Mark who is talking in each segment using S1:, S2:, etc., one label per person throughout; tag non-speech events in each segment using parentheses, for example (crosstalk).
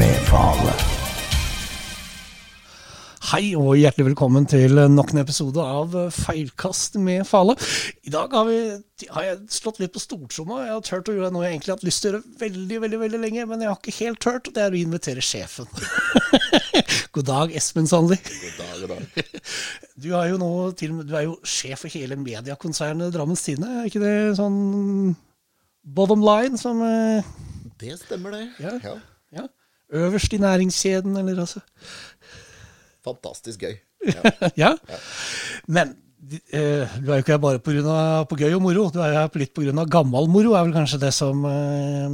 S1: med Fale.
S2: Hei og hjertelig velkommen til nok en episode av Feilkast med Fale. I dag har, vi, har jeg slått litt på stortromma. Jeg har turt å gjøre noe jeg egentlig har hatt lyst til å gjøre veldig veldig, veldig lenge, men jeg har ikke helt turt. og Det er å invitere sjefen. (laughs) God dag, Espen Sandli.
S3: God dag, god dag.
S2: Du er jo nå til, du er jo sjef for hele mediekonsernet Drammens Tidende. Er ikke det sånn bottom line som eh,
S3: Det stemmer, det.
S2: Ja.
S3: Ja.
S2: Ja, Øverst i næringskjeden, eller altså
S3: Fantastisk gøy. (laughs) Ja.
S2: ja. Men eh, du er jo ikke her bare på, grunn av, på gøy og moro. Du er jo her på litt pga. gammel moro, er vel kanskje det som, eh,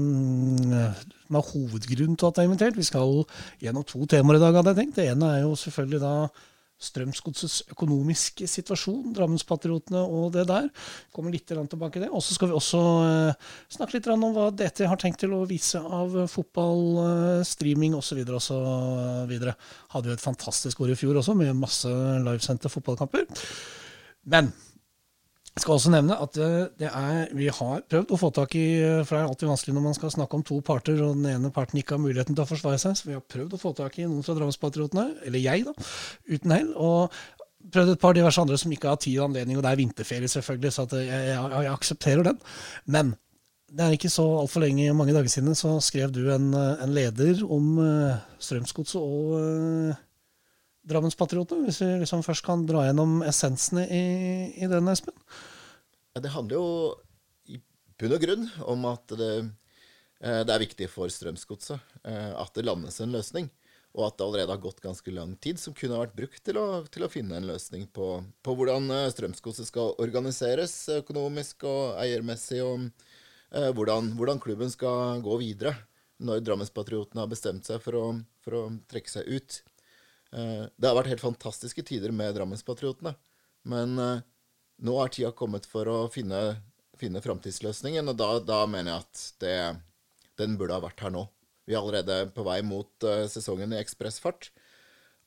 S2: som er hovedgrunnen til at jeg er invitert. Vi skal gjennom to temaer i dag, hadde jeg tenkt. Det ene er jo selvfølgelig da Strømsgodsets økonomiske situasjon, Drammenspatriotene og det der. Kommer litt tilbake til det. Og så skal vi også eh, snakke litt om hva DT har tenkt til å vise av fotball, eh, streaming osv. Hadde jo et fantastisk år i fjor også, med masse livesendte fotballkamper. Men jeg skal også nevne at eh, er, vi har prøvd å få tak i For det er alltid vanskelig når man skal snakke om to parter, og den ene parten ikke har muligheten til å forsvare seg. Så vi har prøvd å få tak i noen fra Drammenspatriotene, eller jeg, da, uten hell. Og prøvd et par diverse andre som ikke har tid og anledning, og det er vinterferie, selvfølgelig, så jeg, jeg, jeg, aksepterer den. Men det er ikke så altfor lenge, mange dager siden, så skrev du en, en leder om uh, Strømsgodset og uh, Drammenspatriotene, hvis vi liksom først kan dra gjennom essensene i, i den, Espen?
S3: Ja, Det handler jo i bunn og grunn om at det, eh, det er viktig for Strømsgodset eh, at det landes en løsning. Og at det allerede har gått ganske lang tid som kunne vært brukt til å, til å finne en løsning på, på hvordan eh, Strømsgodset skal organiseres økonomisk og eiermessig, og eh, hvordan, hvordan, klubben skal gå videre når Drammenspatriotene har bestemt seg for å, for å trekke seg ut. Eh, det har vært helt fantastiske tider med Drammenspatriotene. Men eh, nå er tida kommet for å finne, finne framtidsløsningen, og da, da, mener jeg at det, den burde ha vært her nå. Vi er allerede på vei mot uh, sesongen i ekspressfart.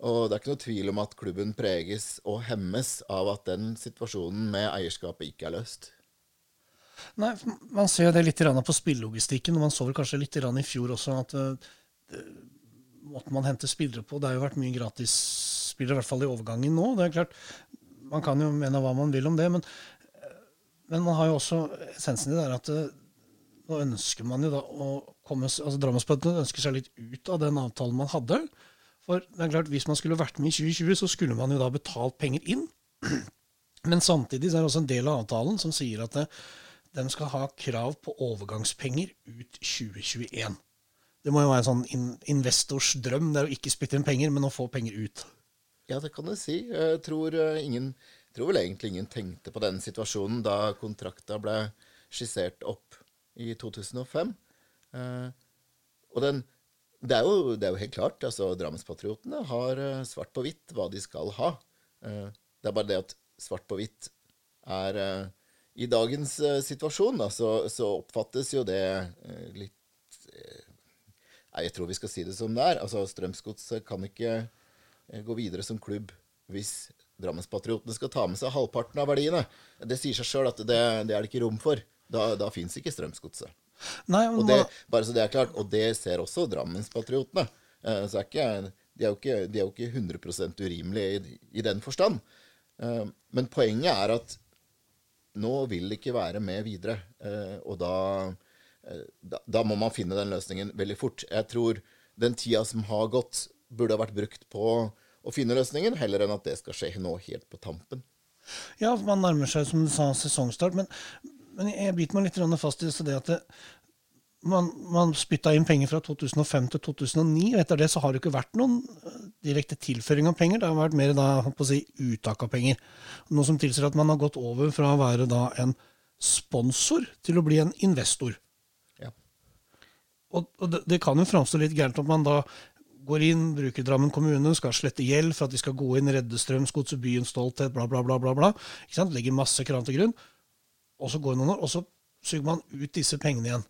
S3: Og det er ikke noe tvil om at klubben preges og hemmes av at den situasjonen med eierskapet ikke er løst.
S2: Nei, Man ser det litt på spillelogistikken, og man så vel kanskje litt i fjor også at måten man henter spillere på Det har jo vært mye gratisspillere, i hvert fall i overgangen nå. Det er klart, Man kan jo mene hva man vil om det, men, men man har jo også essensen i det der at uh, nå ønsker man jo da å komme altså Drammensbøndene ønsker seg litt ut av den avtalen man hadde. For det er klart, hvis man skulle vært med i 2020, så skulle man jo da betalt penger inn. (clears throat) Men samtidig er det også en del av avtalen som sier at det, de skal ha krav på overgangspenger ut 2021. Det må jo være en sånn in investors drøm. Det er å ikke spytte inn penger, men å få penger ut.
S3: Ja, det kan du si. Jeg tror, ingen, jeg tror vel egentlig ingen tenkte på den situasjonen da kontrakta ble skissert opp i 2005. Uh, og den, det, er jo, det, er jo, helt klart. altså Drammenspatriotene har uh, svart på hvitt hva de skal ha. Det er bare det at svart på hvitt er I dagens situasjon da, så, så, oppfattes jo det litt Nei, jeg tror vi skal si det som det er. Altså Strømsgodset kan ikke gå videre som klubb hvis Drammenspatriotene skal ta med seg halvparten av verdiene. Det sier seg sjøl at det, det, er det ikke rom for. Da, da fins ikke Strømsgodset. Og det, bare så det er klart, og det ser også Drammenspatriotene. Eh, så er ikke, de, er jo ikke, de er jo ikke 100 urimelige i, i, den forstand. Eh, men poenget er at nå vil det ikke være med videre. Eh, og da, eh, da, da, må man finne den løsningen veldig fort. Jeg tror den tida som har gått, burde ha vært brukt på å finne løsningen, heller enn at det skal skje nå helt på tampen.
S2: Ja, man nærmer seg som du sa, sesongstart. Men men jeg biter meg litt fast i det at det, man, man spytta inn penger fra 2005 til 2009, og etter det så har det ikke vært noen eh, direkte tilføring av penger. Det har vært mer da, på å si, uttak av penger. Noe som tilsier at man har gått over fra å være da en sponsor til å bli en investor. Og, og det, det, kan jo framstå litt gærent at man da går inn, bruker Drammen kommune, skal slette gjeld for at de skal gå inn, redde Strømsgodset, byens stolthet, bla, bla, bla. bla, bla. Legger masse krav til grunn og så går det noen år, og så suger man ut disse pengene igjen.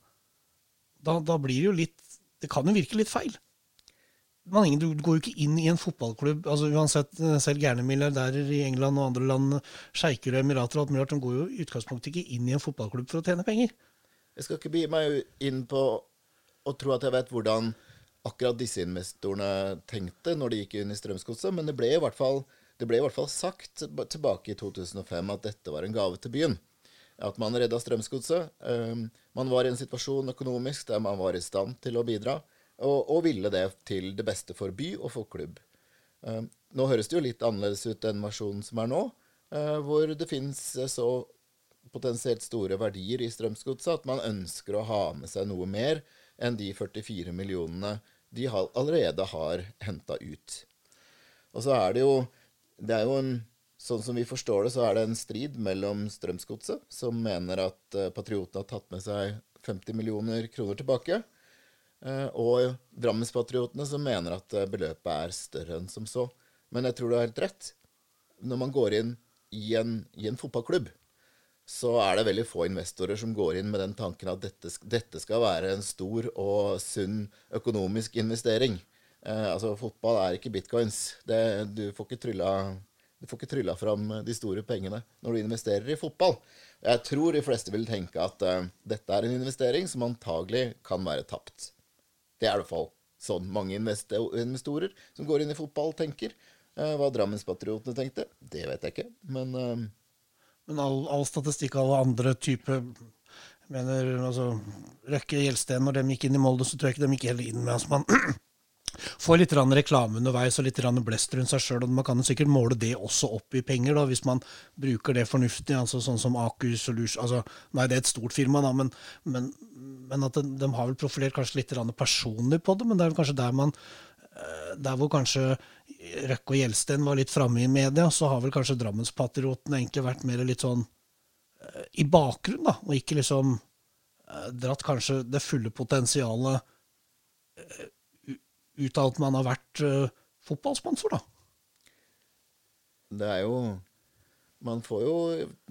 S2: Da, da blir det jo litt Det kan jo virke litt feil. Man, du går jo ikke inn i en fotballklubb altså Uansett, eh, selv gærne milliardærer i England og andre land, sjeiker og emirater og alt mulig de går jo i utgangspunktet ikke inn i en fotballklubb for å tjene penger.
S3: Jeg skal ikke begi meg inn på å tro at jeg vet hvordan akkurat disse investorene tenkte når de gikk inn i Strømsgodset, men det ble, i hvert fall, det ble i hvert fall sagt tilbake i 2005 at dette var en gave til byen. At man redda Strømsgodset. Um, man var i en situasjon økonomisk der man var i stand til å bidra, og, og ville det til det beste for by og for klubb. Um, nå høres det jo litt annerledes ut enn versjonen som er nå, uh, hvor det fins så potensielt store verdier i Strømsgodset at man ønsker å ha med seg noe mer enn de 44 millionene de allerede har henta ut. Og så er det jo Det er jo en Sånn som vi forstår det, så er det en strid mellom Strømsgodset, som mener at uh, Patriotene har tatt med seg 50 millioner kroner tilbake, uh, og Drammenspatriotene, som mener at uh, beløpet er større enn som så. Men jeg tror du har helt rett. Når man går inn i en, i en fotballklubb, så er det veldig få investorer som går inn med den tanken at dette, dette skal være en stor og sunn økonomisk investering. Eh, altså, fotball er ikke bitcoins. Det, du, får ikke trylla, du får ikke trylla fram de store pengene når du investerer i fotball. Jeg tror de fleste vil tenke at uh, dette er en investering som antagelig kan være tapt. Det er i hvert fall sånn mange investorer som går inn i fotball, tenker. Uh, hva Drammenspatriotene tenkte, det vet jeg ikke. Men uh,
S2: men all, all statistikk av andre typer mener, altså, Røkke Gjelsten, når de gikk inn i Molde, så tror jeg ikke de gikk heller inn med altså, man (clears throat) får litt reklame underveis og litt blest rundt seg sjøl. Man kan sikkert måle det også opp i penger, da, hvis man bruker det fornuftig. altså Sånn som Aker Solution altså, Nei, det er et stort firma, da, men, men, men at de, de, har vel profilert kanskje litt personlig på det. Men det er kanskje der man Der hvor kanskje Røkke og Gjelsten var litt framme i media, så har vel kanskje Drammenspatriotene egentlig vært mer litt sånn uh, i bakgrunnen, da, og ikke liksom uh, dratt kanskje det fulle potensialet ut av at man har vært fotballsponsor, da.
S3: Det er jo Man får jo,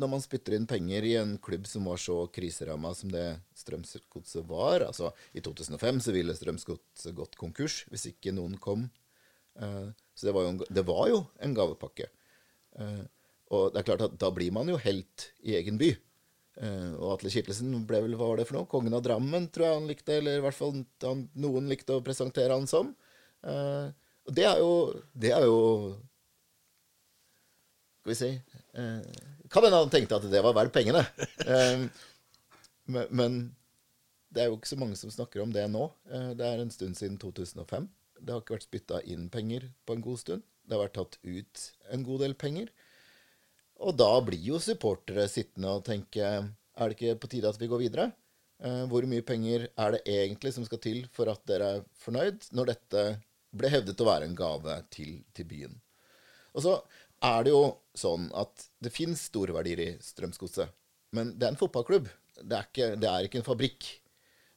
S3: når man spytter inn penger i en klubb som var så kriseramma som det Strømsgodset var altså I 2005 så ville Strømsgodset gått konkurs hvis ikke noen kom Uh, så det var, en, det var, jo en, gavepakke. Uh, og det er klart at da blir man jo helt i egen by. Uh, og Atle Kittelsen ble vel, hva var det for noe? Kongen av Drammen, tror jeg han likte. Eller i hvert fall han, noen likte å presentere han som. og det er jo Det er jo Skal vi si Kan hende han tenkte at det var verdt pengene. men, men, det er jo ikke så mange som snakker om det nå. det er en stund siden 2005. Det har ikke vært spytta inn penger på en god stund. Det har vært tatt ut en god del penger. Og da blir jo supportere sittende og tenke Er det ikke på tide at vi går videre? Eh, hvor mye penger er det egentlig som skal til for at dere er fornøyd, når dette ble hevdet å være en gave til, til byen? Og så er det jo sånn at det fins store verdier i Strømsgodset. Men det er en fotballklubb. Det er ikke, det er ikke en fabrikk.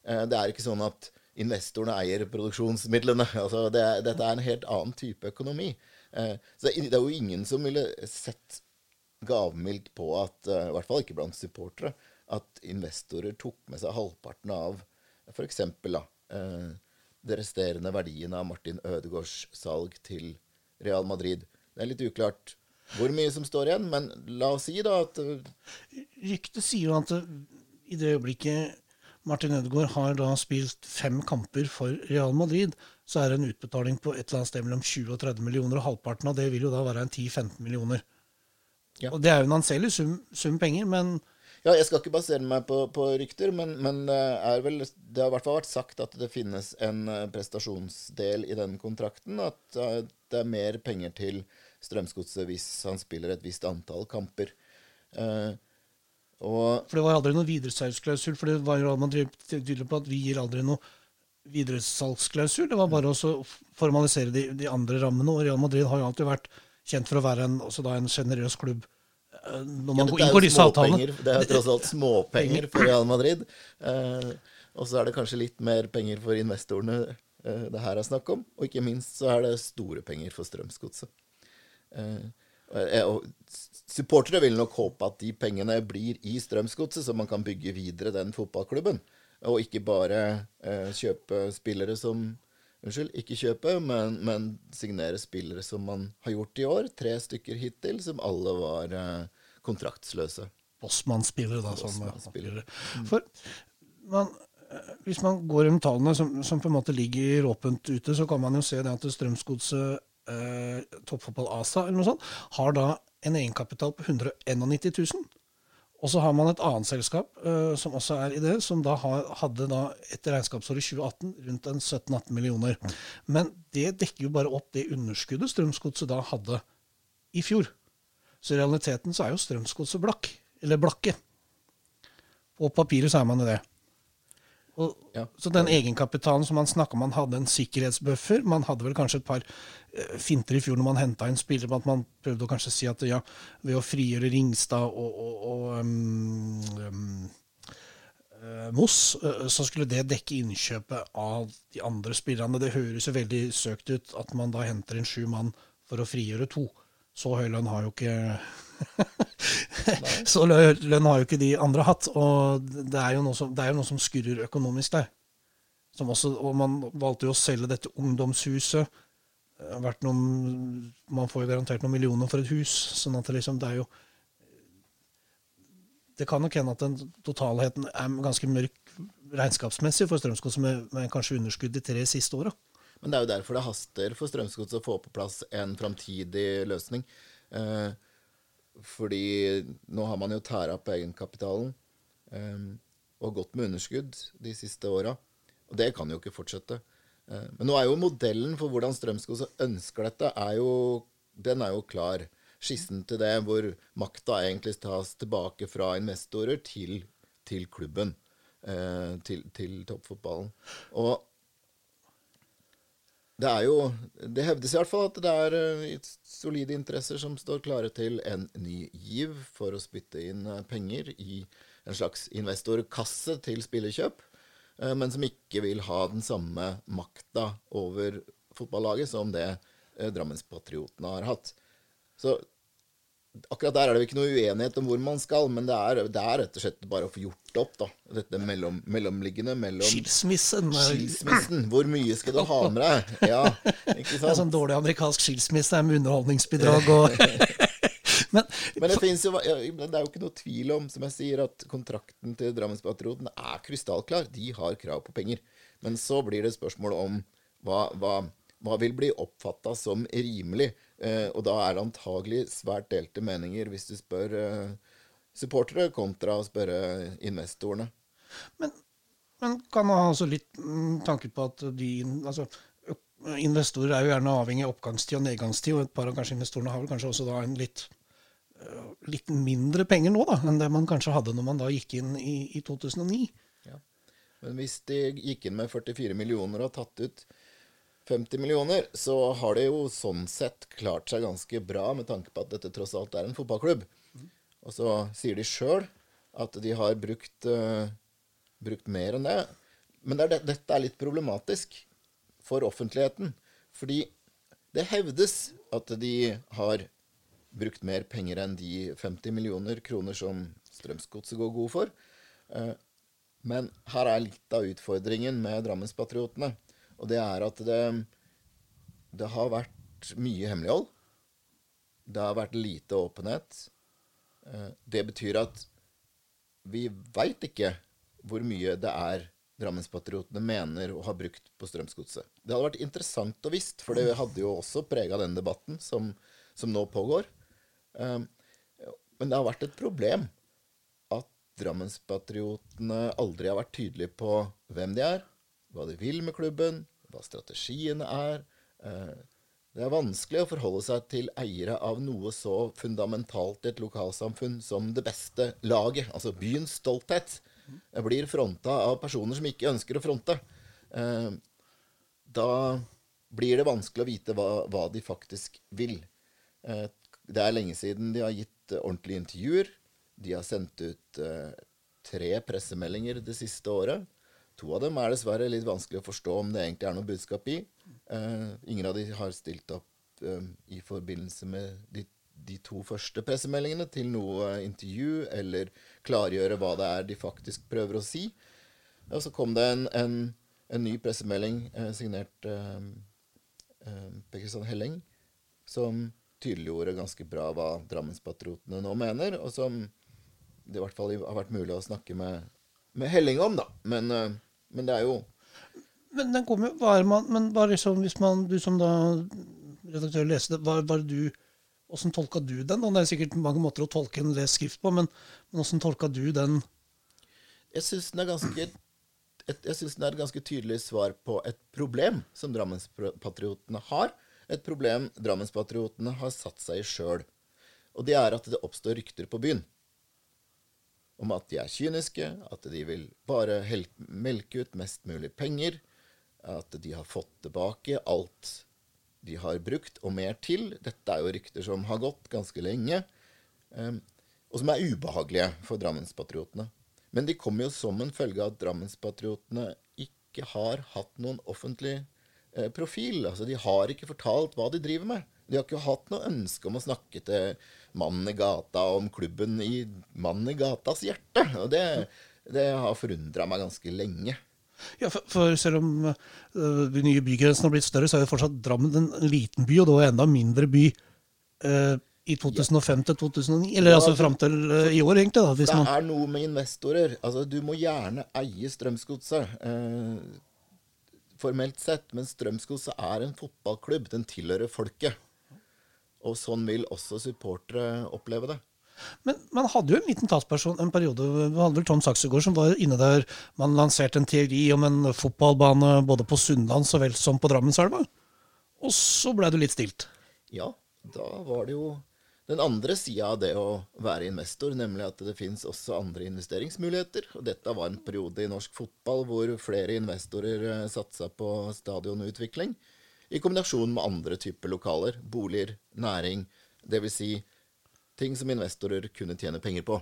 S3: Eh, det er ikke sånn at investorene eier produksjonsmidlene. (laughs) Altså det, dette er en helt annen type økonomi. Eh, så det, er jo ingen som ville sett gavmildt på at, uh, i hvert fall ikke blant supportere, at investorer tok med seg halvparten av f.eks. Det resterende verdien av Martin Ødegaards salg til Real Madrid. Det er litt uklart hvor mye som står igjen, men la oss si da at uh,
S2: Ryktet sier jo at i det øyeblikket Martin Ødegaard har da spilt fem kamper for Real Madrid, så er det en utbetaling på et eller annet sted mellom 20 og 30 millioner, og halvparten av det vil jo da være en 10-15 millioner. Ja. Og Det er jo en anselig sum, sum, penger, men
S3: Ja, jeg skal ikke basere meg på, på rykter, men, men vel, det har i hvert fall vært sagt at det finnes en eh, prestasjonsdel i den kontrakten. At eh, det er mer penger til Strømsgodset hvis han spiller et visst antall kamper.
S2: Og, for det var aldri noen videresalgsklausul, for det var jo man tydelig på at vi gir aldri noe videresalgsklausul. Det var bare å formalisere de, de, andre rammene. Og Real Madrid har jo alltid vært kjent for å være en, en sjenerøs klubb.
S3: Eh, når man ja, inngår disse avtalene. Det er jo tross alt småpenger for Real Madrid. Eh, og så er det kanskje litt mer penger for investorene eh, det her er snakk om. Og ikke minst så er det store penger for Strømsgodset. Eh, og supportere vil nok håpe at de pengene blir i Strømsgodset, så man kan bygge videre den fotballklubben. Og ikke bare eh, kjøpe spillere som Unnskyld, ikke kjøpe, men, men, signere spillere som man har gjort i år. Tre stykker hittil, som alle var eh, kontraktsløse.
S2: Bossmann-spillere, da. Bossmann. Mm. For man, hvis man går gjennom tallene som, som, på en måte ligger åpent ute, så kan man jo se det at Strømsgodset eh, Toppfotball ASA eller noe sånt, har da en egenkapital på 191 000. Og så har man et annet selskap uh, som også er i det, som da har, hadde da etter regnskapsåret 2018 rundt en 17-18 millioner. Men det dekker jo bare opp det underskuddet Strømsgodset da hadde i fjor. Så i realiteten så er jo Strømsgodset blakk. Eller blakke. På papiret så er man jo det. Og, ja. Så den egenkapitalen som man snakka om, man hadde en sikkerhetsbuffer. Man hadde vel kanskje et par uh, finter i fjor når man henta inn spillere, på at man prøvde å kanskje si at ja, ved å frigjøre Ringstad og, og, og um, um, uh, Moss, uh, så skulle det dekke innkjøpet av de andre spillerne. Det høres jo veldig søkt ut at man da henter inn sju mann for å frigjøre to. Så høy lønn har jo ikke (laughs) så lønn har jo ikke de andre hatt. Og det er jo noe som, jo noe som skurrer økonomisk der. Også, og man valgte jo å selge dette ungdomshuset. Noen, man får jo garantert noen millioner for et hus. sånn at det liksom, det er jo Det kan nok hende at den totalheten er ganske mørk regnskapsmessig for Strømsgodset, med, med, kanskje underskudd de tre siste åra.
S3: Men det er jo derfor det haster for Strømsgodset å få på plass en framtidig løsning. Eh, fordi nå har man jo tæra på egenkapitalen um, og gått med underskudd de siste åra. Og det kan jo ikke fortsette. Uh, men nå er jo modellen for hvordan Strømsgodset ønsker dette, er jo, den er jo klar. Skissen til det hvor makta egentlig tas tilbake fra investorer til, til klubben. Uh, til, til toppfotballen. Og det er jo Det hevdes i hvert fall at det er uh, solide interesser som står klare til en ny giv for å spytte inn uh, penger i en slags investorkasse til spillekjøp, uh, men som ikke vil ha den samme makta over fotballaget som det Drammenspatriotene har hatt. Så Akkurat der er det ikke noe uenighet om hvor man skal, men det er, det er rett og slett bare å få gjort opp da, dette mellom, mellomliggende mellom
S2: Skilsmissen.
S3: Skilsmissen. Hvor mye skal du ha med deg? Ja,
S2: ikke sant? Det er sånn dårlig amerikansk skilsmisse med underholdningsbidrag og (laughs)
S3: men, men, det, jo, det er jo ikke noe tvil om, som jeg sier, at kontrakten til Drammenspatrioten er krystallklar. De har krav på penger. Men så blir det spørsmål om hva, hva, hva vil bli oppfatta som rimelig. Eh, og da er det antagelig svært delte meninger hvis du spør eh, supportere kontra å spørre investorene.
S2: Men, men kan man ha altså litt mm, tanke på at de altså, Investorer er jo gjerne avhengig av oppgangstid og nedgangstid, og et par av kanskje investorene har vel kanskje også da en litt, litt mindre penger nå da, enn det man kanskje hadde når man da gikk inn i, i 2009. Ja.
S3: Men hvis de gikk inn med 44 millioner og tatt ut 50 millioner, så har de jo sånn sett klart seg ganske bra med tanke på at dette tross alt er en fotballklubb. Og så sier de sjøl at de har brukt, uh, brukt, mer enn det. Men det er, dette er litt problematisk for offentligheten. Fordi det hevdes at de har brukt mer penger enn de 50 millioner kroner som Strømsgodset går god for. Uh, men her er litt av utfordringen med Drammenspatriotene. Og det er at det, det har vært mye hemmelighold. Det har vært lite åpenhet. Eh, det betyr at vi veit ikke hvor mye det er Drammenspatriotene mener å ha brukt på Strømsgodset. Det hadde vært interessant å visst, for det hadde jo også prega den debatten som, som, nå pågår. Um, men det har vært et problem at Drammenspatriotene aldri har vært tydelige på hvem de er, hva de vil med klubben, hva strategiene er. Eh, det er vanskelig å forholde seg til eiere av noe så fundamentalt i et lokalsamfunn som det beste laget, altså byens stolthet, blir fronta av personer som ikke ønsker å fronte. Eh, da blir det vanskelig å vite hva, hva de faktisk vil. Eh, det er lenge siden de har gitt ordentlige intervjuer. De har sendt ut tre pressemeldinger det siste året. To av dem er dessverre litt vanskelig å forstå om det egentlig er noe budskap i. Uh, ingen av de har stilt opp uh, i forbindelse med de, de, to første pressemeldingene til noe intervju eller klargjøre hva det er de faktisk prøver å si. Og så kom det en, en, en ny pressemelding uh, signert Per Kristian Helleng som tydeliggjorde ganske bra hva Drammenspatriotene nå mener, og som det i hvert fall har vært mulig å snakke med, med Helling om, da. Men Men det er jo
S2: Men den kommer jo bare man, Men bare liksom, hvis man, du som da redaktør leste det, var, var du Åssen tolka du den? Og det er sikkert mange måter å tolke en lest skrift på, men, men åssen tolka du den?
S3: Jeg syns den er ganske et, jeg synes den er et ganske tydelig svar på et problem som Drammenspatriotene har. Et problem Drammenspatriotene har satt seg i sjøl. Og det er at det oppstår rykter på byen. Om at de er kyniske, at de vil bare melke ut mest mulig penger. At de har fått tilbake alt de har brukt, og mer til. Dette er jo rykter som har gått ganske lenge, ehm, og som er ubehagelige for Drammenspatriotene. Men de kommer jo som en følge av at Drammenspatriotene ikke har hatt noen offentlig eh, profil. Altså, de har ikke fortalt hva de driver med. De har ikke hatt noe ønske om å snakke til mannen i gata om klubben i mannen i gatas hjerte. Og det, det har forundra meg ganske lenge.
S2: Ja, for, for, selv om uh, de nye bygrensene har blitt større, så er jo fortsatt Drammen en liten by, og da enda mindre by uh, i 2005 til 2009. Eller ja, altså fram til uh, i år, egentlig. da.
S3: det man... er noe med investorer. Altså, Du må gjerne eie Strømsgodset. formelt sett, men Strømsgodset er en fotballklubb. Den tilhører folket. Og sånn vil også supportere oppleve det.
S2: Men man hadde jo en liten talsperson en periode. Vi hadde vel Tom Saksegård som var inne der man lanserte en teori om en fotballbane både på Sunnland så vel som på Drammenselva. Og så ble det litt stilt.
S3: Ja, da var det jo den andre sida av det å være investor, nemlig at det fins også andre investeringsmuligheter. Og dette var en periode i norsk fotball hvor flere investorer eh, satsa på stadionutvikling. I kombinasjon med andre typer lokaler. Boliger, næring. Dvs. Si ting som investorer kunne tjene penger på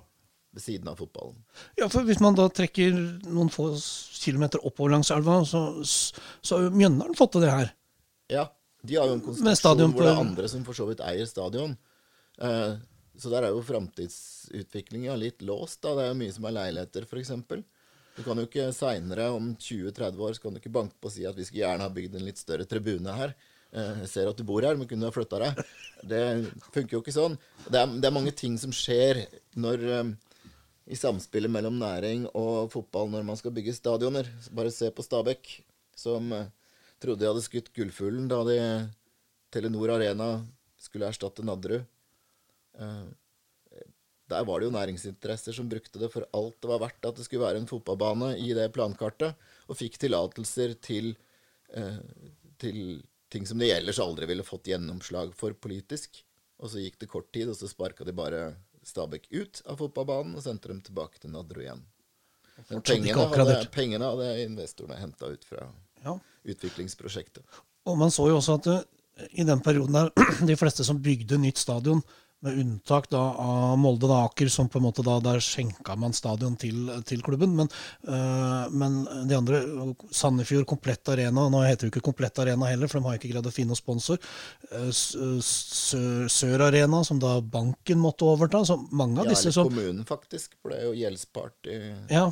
S3: ved siden av fotballen.
S2: Ja, for Hvis man da trekker noen få kilometer oppover langs elva, så, så har jo Mjøndalen fått til det her.
S3: Ja, de har jo en konsentrasjon hvor det er andre som for så vidt eier stadion. Eh, så der er jo framtidsutviklinga litt låst. da. Det er jo mye som er leiligheter, f.eks. Du kan jo ikke seinere, om 20-30 år, så kan du ikke banke på og si at vi skulle gjerne ha bygd en litt større tribune her. Eh, jeg ser at du bor her, men kunne ha flytta deg? Det funker jo ikke sånn. Det er, det er mange ting som skjer når, um, i samspillet mellom næring og fotball når man skal bygge stadioner. Bare se på Stabæk, som uh, trodde de hadde skutt gullfuglen da de Telenor Arena skulle erstatte Nadderud. Der var det jo næringsinteresser som brukte det for alt det var verdt at det skulle være en fotballbane i det plankartet, og fikk tillatelser til, eh, til ting som de ellers aldri ville fått gjennomslag for politisk. Og så gikk det kort tid, og så sparka de bare Stabæk ut av fotballbanen og sendte dem tilbake til Nadderud igjen. Men pengene hadde, pengene hadde investorene henta ut fra ja. utviklingsprosjektet.
S2: Og man så jo også at uh, i den perioden der (clears throat) de fleste som bygde nytt stadion, med unntak da av Molde og Aker, som på en måte da der skjenka man stadion til, til klubben. Men, øh, men, de andre, Sandefjord Komplett Arena Nå heter det jo ikke Komplett Arena heller, for de har ikke greid å finne noen sponsor. Uh, Sør Arena, som da banken måtte overta. Så mange av ja, disse
S3: som kommunen, faktisk. For det er jo gjeldspart i, ja.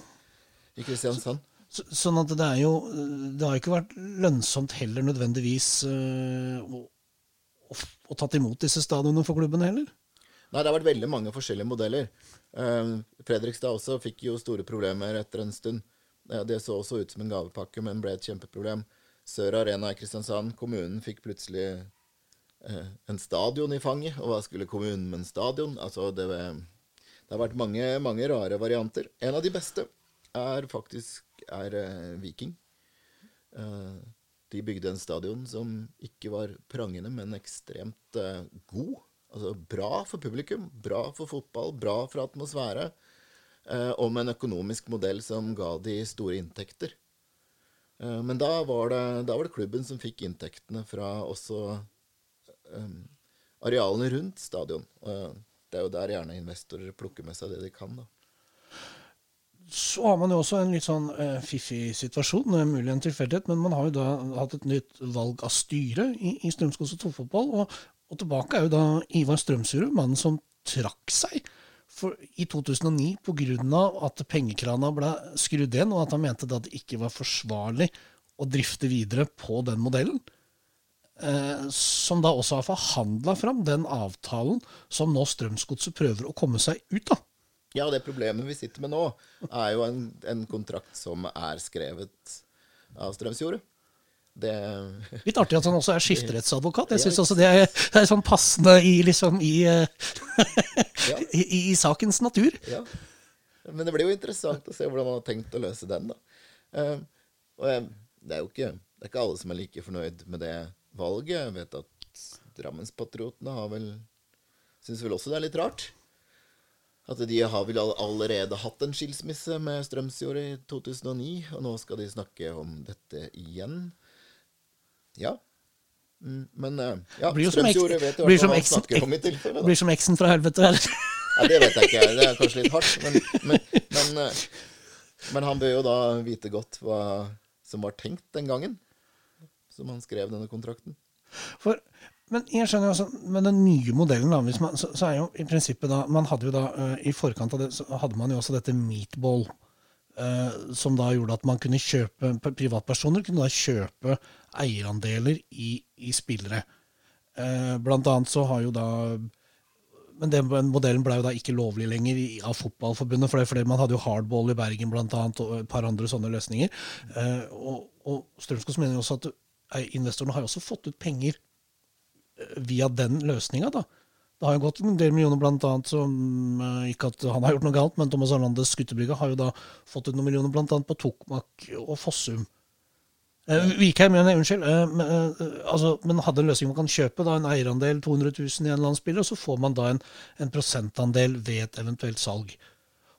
S3: i Kristiansand.
S2: Så, sånn at det er jo Det har ikke vært lønnsomt heller nødvendigvis øh, å tatt imot disse stadionene for klubben heller?
S3: Nei, det har vært veldig mange forskjellige modeller. Uh, Fredrikstad også fikk jo store problemer etter en stund. Uh, det så også ut som en gavepakke, men ble et kjempeproblem. Sør Arena i Kristiansand, kommunen fikk plutselig uh, en stadion i fanget. Og hva skulle kommunen med en stadion? Altså, det, det har vært mange, mange, rare varianter. En av de beste er faktisk er, Viking. De bygde en stadion som ikke var prangende, men ekstremt god Altså bra for publikum, bra for fotball, bra for atmosfære. Eh, og med en økonomisk modell som ga de store inntekter. Eh, men da var, det, da var, det, klubben som fikk inntektene fra også eh, arealene rundt stadion. Og det er jo der gjerne investorer plukker med seg det de kan. da.
S2: Så har man jo også en litt sånn eh, fiffig situasjon, det er mulig en tilfeldighet, men man har jo da hatt et nytt valg av styre i, i Strømskog toppfotball. Og og tilbake er jo da Ivar Strømsrud, mannen som trakk seg for, i 2009 pga. at pengekrana ble skrudd igjen, og at han mente at det ikke var forsvarlig å drifte videre på den modellen. Eh, som da også har forhandla fram den avtalen som nå Strømsgodset prøver å komme seg ut av.
S3: Ja, det problemet vi sitter med nå, er jo en, en kontrakt som er skrevet av Strømsjordet. Det
S2: Litt artig at han også er skifterettsadvokat. Jeg syns også det er, det er sånn passende i, liksom, i, eh,
S3: Ja. (laughs)
S2: i, i, sakens natur.
S3: Ja. Men det blir jo interessant å se hvordan man har tenkt å løse den, da. Eh, og det er jo ikke, det er ikke alle som er like fornøyd med det valget. Jeg vet at Drammenspatriotene har vel Syns vel også det er litt rart. At de har vel allerede hatt en skilsmisse med Strømsjord i 2009, og nå skal de snakke om dette igjen. Ja. Mm, Men eh, ja,
S2: Blir
S3: Strømsjord vet fall hva han snakker om i tilfelle.
S2: Blir som eksen fra helvete. Eller?
S3: Ja, det vet jeg ikke. Det er kanskje litt hardt. Men, men, men, eh, men han bør jo da vite godt hva som var tenkt den gangen som han skrev denne kontrakten.
S2: For, men jeg skjønner jo også, med den nye modellen, da, man, så, så er jo i prinsippet da Man hadde jo da, uh, I forkant av det så hadde man jo også dette meatball, uh, som da gjorde at man kunne kjøpe Privatpersoner kunne da kjøpe eierandeler i, i spillere. Uh, blant annet så har jo da men den modellen ble jo da ikke lovlig lenger av Fotballforbundet, for det, fordi man hadde jo hardball i Bergen blant annet, og et par andre sånne løsninger. Uh, og, og Strømskog mener jo også at investorene har jo også fått ut penger via den løsninga. da. Det har jo gått en del millioner, blant annet, som eh, Ikke at han har gjort noe galt, men Thomas Arlandes Skuttebrygge har jo da fått ut noen millioner, blant annet på Tokmak og Fossum. Eh, Vikheim, men, unnskyld. eh, men, eh, altså, men hadde en løsning man kan kjøpe da, en eierandel 200 000 i en spiller, og så får man da en, en prosentandel ved et eventuelt salg.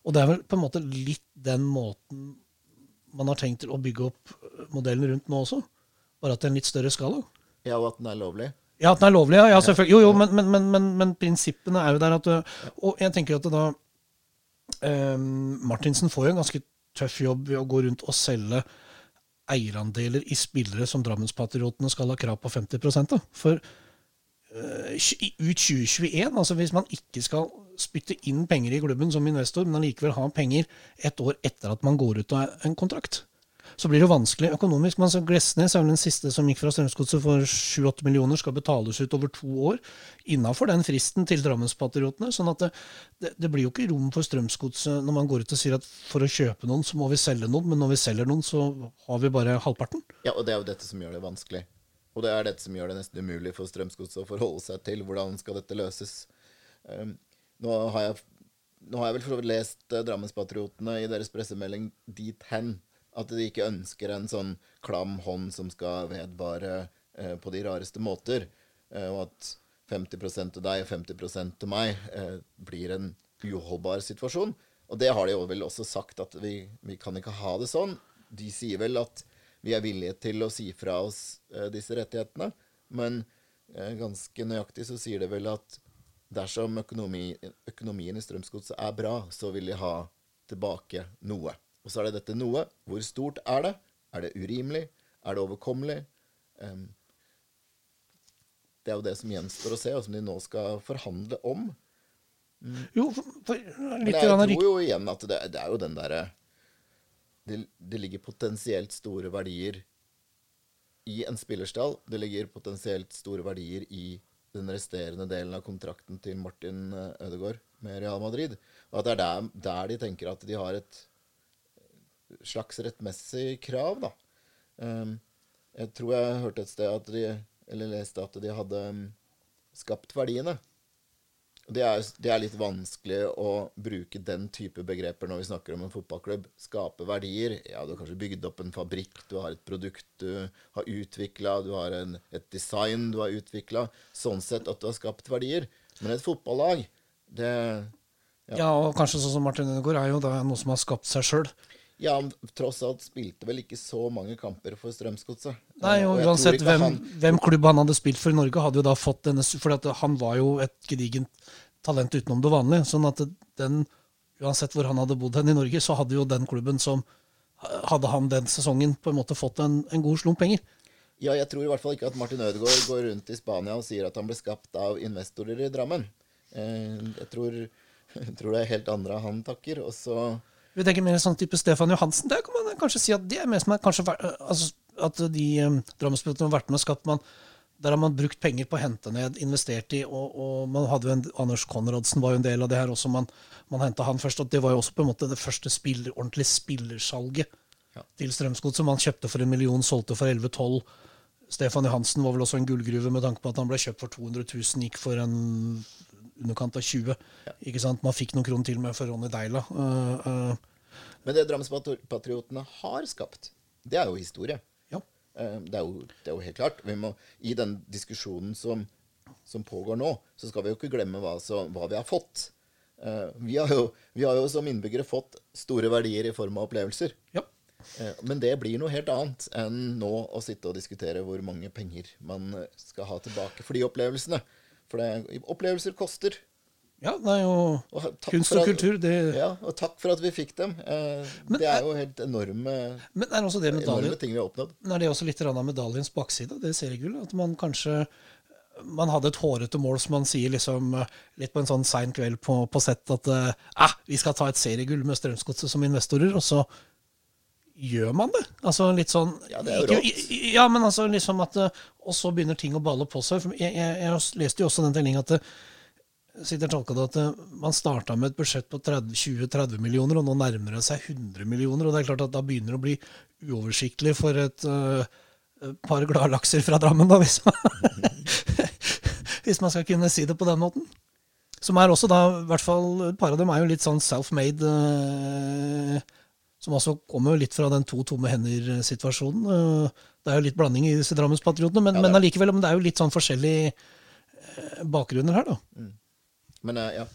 S2: Og det er vel på en måte litt den måten man har tenkt til å bygge opp eh, modellen rundt nå også. Bare at det er en litt større skala.
S3: Ja, og at den er lovlig.
S2: Ja, at den er lovlig, ja. ja selvfølgelig. Jo, jo, men, men, men, men, men prinsippene er jo der at øh, Og jeg tenker at da um, Martinsen får jo en ganske tøff jobb ved å gå rundt og selge eierandeler i spillere som Drammenspatriotene skal ha krav på 50 da. For uh, ut 2021, altså hvis man ikke skal spytte inn penger i klubben som investor, men allikevel ha penger et år etter at man går ut av en kontrakt, så blir det jo vanskelig økonomisk. Men altså Glesnes er vel den siste som gikk fra Strømsgodset for 7-8 millioner, skal betales ut over to år innafor den fristen til Drammenspatriotene. sånn at det, det, det blir jo ikke rom for Strømsgodset når man går ut og sier at for å kjøpe noen, så må vi selge noen, men når vi selger noen, så har vi bare halvparten.
S3: Ja, og det er jo dette som gjør det vanskelig. Og det er dette som gjør det nesten umulig for Strømsgodset å forholde seg til. Hvordan skal dette løses? Um, nå, har jeg, nå har jeg vel lest uh, Drammenspatriotene i deres pressemelding dit hen at de ikke ønsker en sånn klam hånd som skal vedvare eh, på de rareste måter, eh, og at 50% til deg og 50 til meg eh, blir en uholdbar situasjon. Og det har de jo vel også sagt, at vi, vi kan ikke ha det sånn. De sier vel at vi er villige til å si fra oss eh, disse rettighetene, men eh, ganske nøyaktig så sier de vel at dersom økonomi, økonomien i Strømsgodset er bra, så vil de ha tilbake noe. Og så er det dette noe. Hvor stort er det? Er det urimelig? Er det overkommelig? Um, det er jo det som gjenstår å se, og som de nå skal forhandle om.
S2: Jo, for, for
S3: Men jeg tror jo igjen at det, det er jo den derre det, det ligger potensielt store verdier i en spillerstall. Det ligger potensielt store verdier i den resterende delen av kontrakten til Martin eh, Ødegaard med Real Madrid. Og at det er der, der de tenker at de har et slags rettmessig krav, da. Um, jeg tror jeg hørte et sted at de Eller leste at de hadde um, skapt verdiene. Det er, det er litt vanskelig å bruke den type begreper når vi snakker om en fotballklubb. Skape verdier. Ja, du har kanskje bygd opp en fabrikk, du har et produkt du har utvikla, du har en, et design du har utvikla. Sånn sett at du har skapt verdier. Men et fotballag, det
S2: Ja, og kanskje sånn som Martin Ødegaard er jo da noe som har skapt seg sjøl.
S3: Ja, men tross alt spilte vel ikke så mange kamper for Strømsgodset.
S2: Nei,
S3: Eh,
S2: og uansett hvem,
S3: han-
S2: hvem klubb han hadde spilt for i Norge, hadde jo da fått denne For han var jo et gedigent talent utenom det vanlige. Sånn at den, uansett hvor han hadde bodd hen i Norge, så hadde jo den klubben som hadde han den sesongen, på en måte fått en, en god slump penger.
S3: Ja, jeg tror i hvert fall ikke at Martin Ødegaard går rundt i Spania og sier at han ble skapt av investorer i Drammen. Eh, jeg, tror, (laughs) jeg tror det er helt andre han takker. Og så
S2: Vi tenker mer en sånn type Stefan Johansen. Der kan man kanskje si at det er mer som er kanskje vært- altså, at de um, Drammensspillerne har vært med og skapt man Der har man brukt penger på å hente ned, investert i, og, og man hadde jo en, Anders Konradsen var jo en del av det her også. Man, man henta han først, og det var jo også på en måte det første spiller, ordentlige spillersalget
S3: Ja.
S2: til som Man kjøpte for en million, solgte for 11-12. Stefan Johansen var vel også en gullgruve med tanke på at han ble kjøpt for 200 000, gikk for en underkant av 20. Ikke sant? Man fikk noen kroner til med for Ronny Deila. Uh, uh,
S3: Men det Drammenspatriotene har skapt, det er jo historie.
S2: ja.
S3: Uh, Det er, jo, det er jo helt klart. Vi må, I den diskusjonen som, som pågår nå, så skal vi jo ikke glemme hva, så, hva vi har fått. Vi har, jo, vi har jo som innbyggere fått store verdier i form av opplevelser.
S2: ja.
S3: Men det blir noe helt annet enn nå å sitte og diskutere hvor mange penger man skal ha tilbake for de opplevelsene. For det, opplevelser koster.
S2: Ja, jo
S3: Og
S2: kunst og
S3: at-
S2: kultur. Det,
S3: Ja, og takk for at vi fikk dem. Eh,
S2: Men
S3: det
S2: er-
S3: er jo helt enorme,
S2: Men er også det medaljen
S3: enorme ting vi har oppnådd.
S2: Men er det også litt av medaljens bakside, det seriegullet? At man kanskje man hadde et hårete mål, som man sier liksom eh, litt på en sånn sein kveld på, på sett, at eh, ah, vi skal ta et seriegull med Strømsgodset som investorer, og så gjør man det. Altså litt sånn
S3: Ja, det er jo rått.
S2: Ja, men altså liksom at eh, Og så begynner ting å balle på seg. For jeg, jeg, jeg leste jo også den tellinga at sitter tolka det at eh, man starta med et budsjett på 20-30 millioner, og nå nærmer det seg 100 millioner. Og det er klart at da begynner det å bli uoversiktlig for et uh, par gladlakser fra Drammen, da, hvis man, (laughs) hvis man skal kunne si det på den måten. Som er også da, i hvert fall et par av dem er jo litt sånn self-made. eh, som altså kommer litt fra den to tomme hender-situasjonen. Eh, det er jo litt blanding i disse Drammenspatriotene, men,
S3: Ja,
S2: men allikevel, men det er jo litt sånn forskjellige eh, bakgrunner her, da.
S3: Men eh, ja.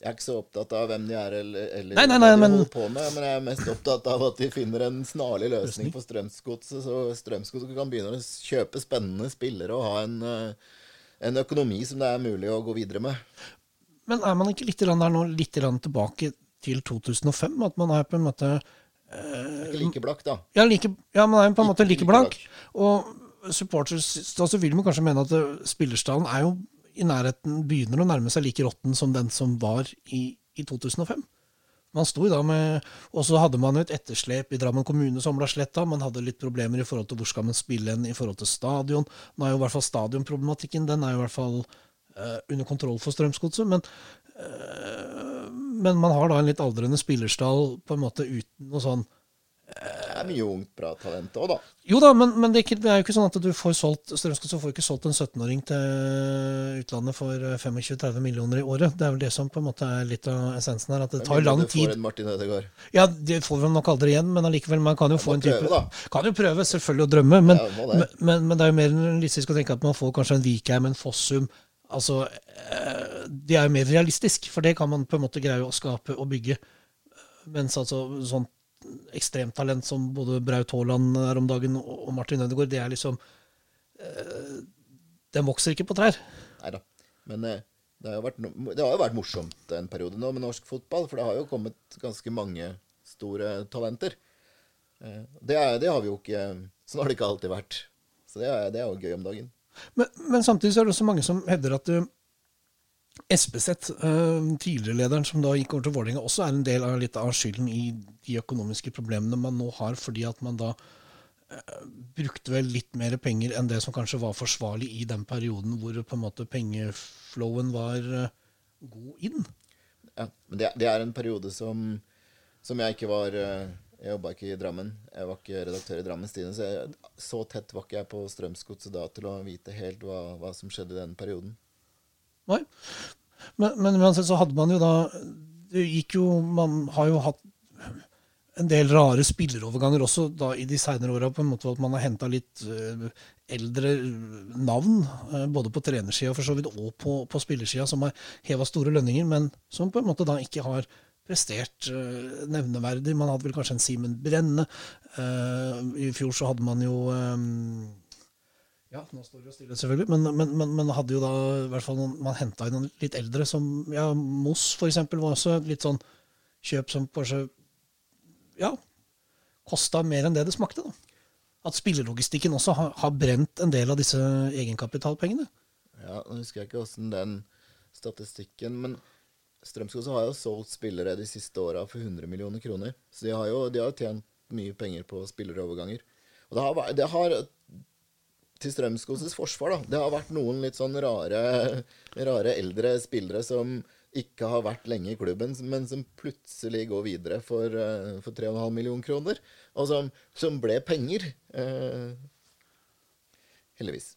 S3: Jeg er ikke så opptatt av hvem de er eller, eller
S2: Nei, nei,
S3: hva de
S2: men-
S3: holder på med, men jeg er mest opptatt av at de finner en snarlig løsning for Strømsgodset, så Strømsgodset kan begynne å kjøpe spennende spillere og ha en, en økonomi som det er mulig å gå videre med.
S2: Men er man ikke litt der nå, litt tilbake til 2005? At man er på en måte
S3: Ikke like blakk, da.
S2: Ja, like, ja man er på en måte like
S3: like
S2: blakk. Og supporters da så vil man kanskje mene at eh, spillerstallen er jo i nærheten begynner å nærme seg like råtten som den som var i, i 2005. Man sto da med, Og så hadde man et etterslep i Drammen kommune som ble sletta. Man hadde litt problemer i forhold til hvor skal man spille hen i forhold til stadion. Nå er jo i hvert fall stadionproblematikken den er jo i hvert fall uh, under kontroll for Strømsgodset. Men, eh, men man har da en litt aldrende spillerstall på en måte uten noe sånn
S3: Det er mye ungt, bra talent òg, da.
S2: jo da, men, men det, er ikke, det er jo ikke sånn at du får solgt Strømsgodset får ikke solgt en 17-åring til utlandet for eh, 25-30 millioner i året. Det er vel det som på en måte er litt av essensen her. At det tar lang
S3: mindre du får
S2: tid.
S3: en Martin Ødegaard.
S2: Ja, det får vi nok aldri igjen, men allikevel, man kan jo få
S3: må
S2: en type
S3: prøve.
S2: Kan jo prøve, selvfølgelig, å drømme, men,
S3: Ja, det.
S2: men, men, men det er jo mer realistisk å tenke at man får kanskje en Vikheim, en Fossum. Altså, de Det er jo mer realistisk, for det kan man på en måte greie å skape og bygge. Mens altså sånn ekstremtalent som både Braut Haaland er om dagen og Martin Ødegaard, det er liksom eh, Den vokser ikke på trær.
S3: Nei da. Men eh, det har, vært, det har jo vært morsomt en periode nå med norsk fotball, for det har jo kommet ganske mange store talenter. Eh, Det, er, det har vi jo ikke Sånn har det ikke alltid vært. Så det er, det er jo gøy om dagen.
S2: Men, men samtidig så er det også mange som hevder at uh, Espeseth, uh, tidligere lederen som da gikk over til Vålerenga, også er en del av litt av skylden i de økonomiske problemene man nå har, fordi at man da uh, brukte vel litt mer penger enn det som kanskje var forsvarlig i den perioden hvor på en måte pengeflowen var god inn.
S3: Ja, men det, det er en periode som, som jeg ikke var Jeg jobba ikke i Drammen. Jeg var ikke redaktør i Drammens Tidende, så så tett var ikke jeg på Strømsgodset da til å vite helt hva, hva som skjedde i den perioden.
S2: Nei. Men, men uansett så hadde man jo da Det gikk jo Man har jo hatt en del rare spilleroverganger også da i de seinere åra, på en måte at man har henta litt eh, eldre navn, eh, både på trenersida for så vidt og på, på spillersida, som har heva store lønninger, men som på en måte da ikke har prestert uh, nevneverdig. Man hadde vel kanskje en Simen Brenne. Uh, I fjor så hadde man jo um, ja, nå står det jo stille, selvfølgelig. Men, men, men, men hadde jo da i hvert fall noen, man henta inn noen litt eldre, som ja, Moss for eksempel, var også litt sånn kjøp som kanskje ja, kosta mer enn det det smakte. da. At spillelogistikken også har, har brent en del av disse egenkapitalpengene.
S3: Ja, Nå husker jeg ikke åssen den statistikken Men Strømsgodset har jo solgt spillere de siste åra for 100 millioner kroner. Så de har jo de har tjent mye penger på spilleroverganger. Og det har, det har til Strømskogs forsvar, da. Det har vært noen litt sånn rare, rare eldre spillere som ikke har vært lenge i klubben, men som plutselig går videre for, uh, for 3,5 millioner kroner. Og som, som ble penger. Eh, heldigvis.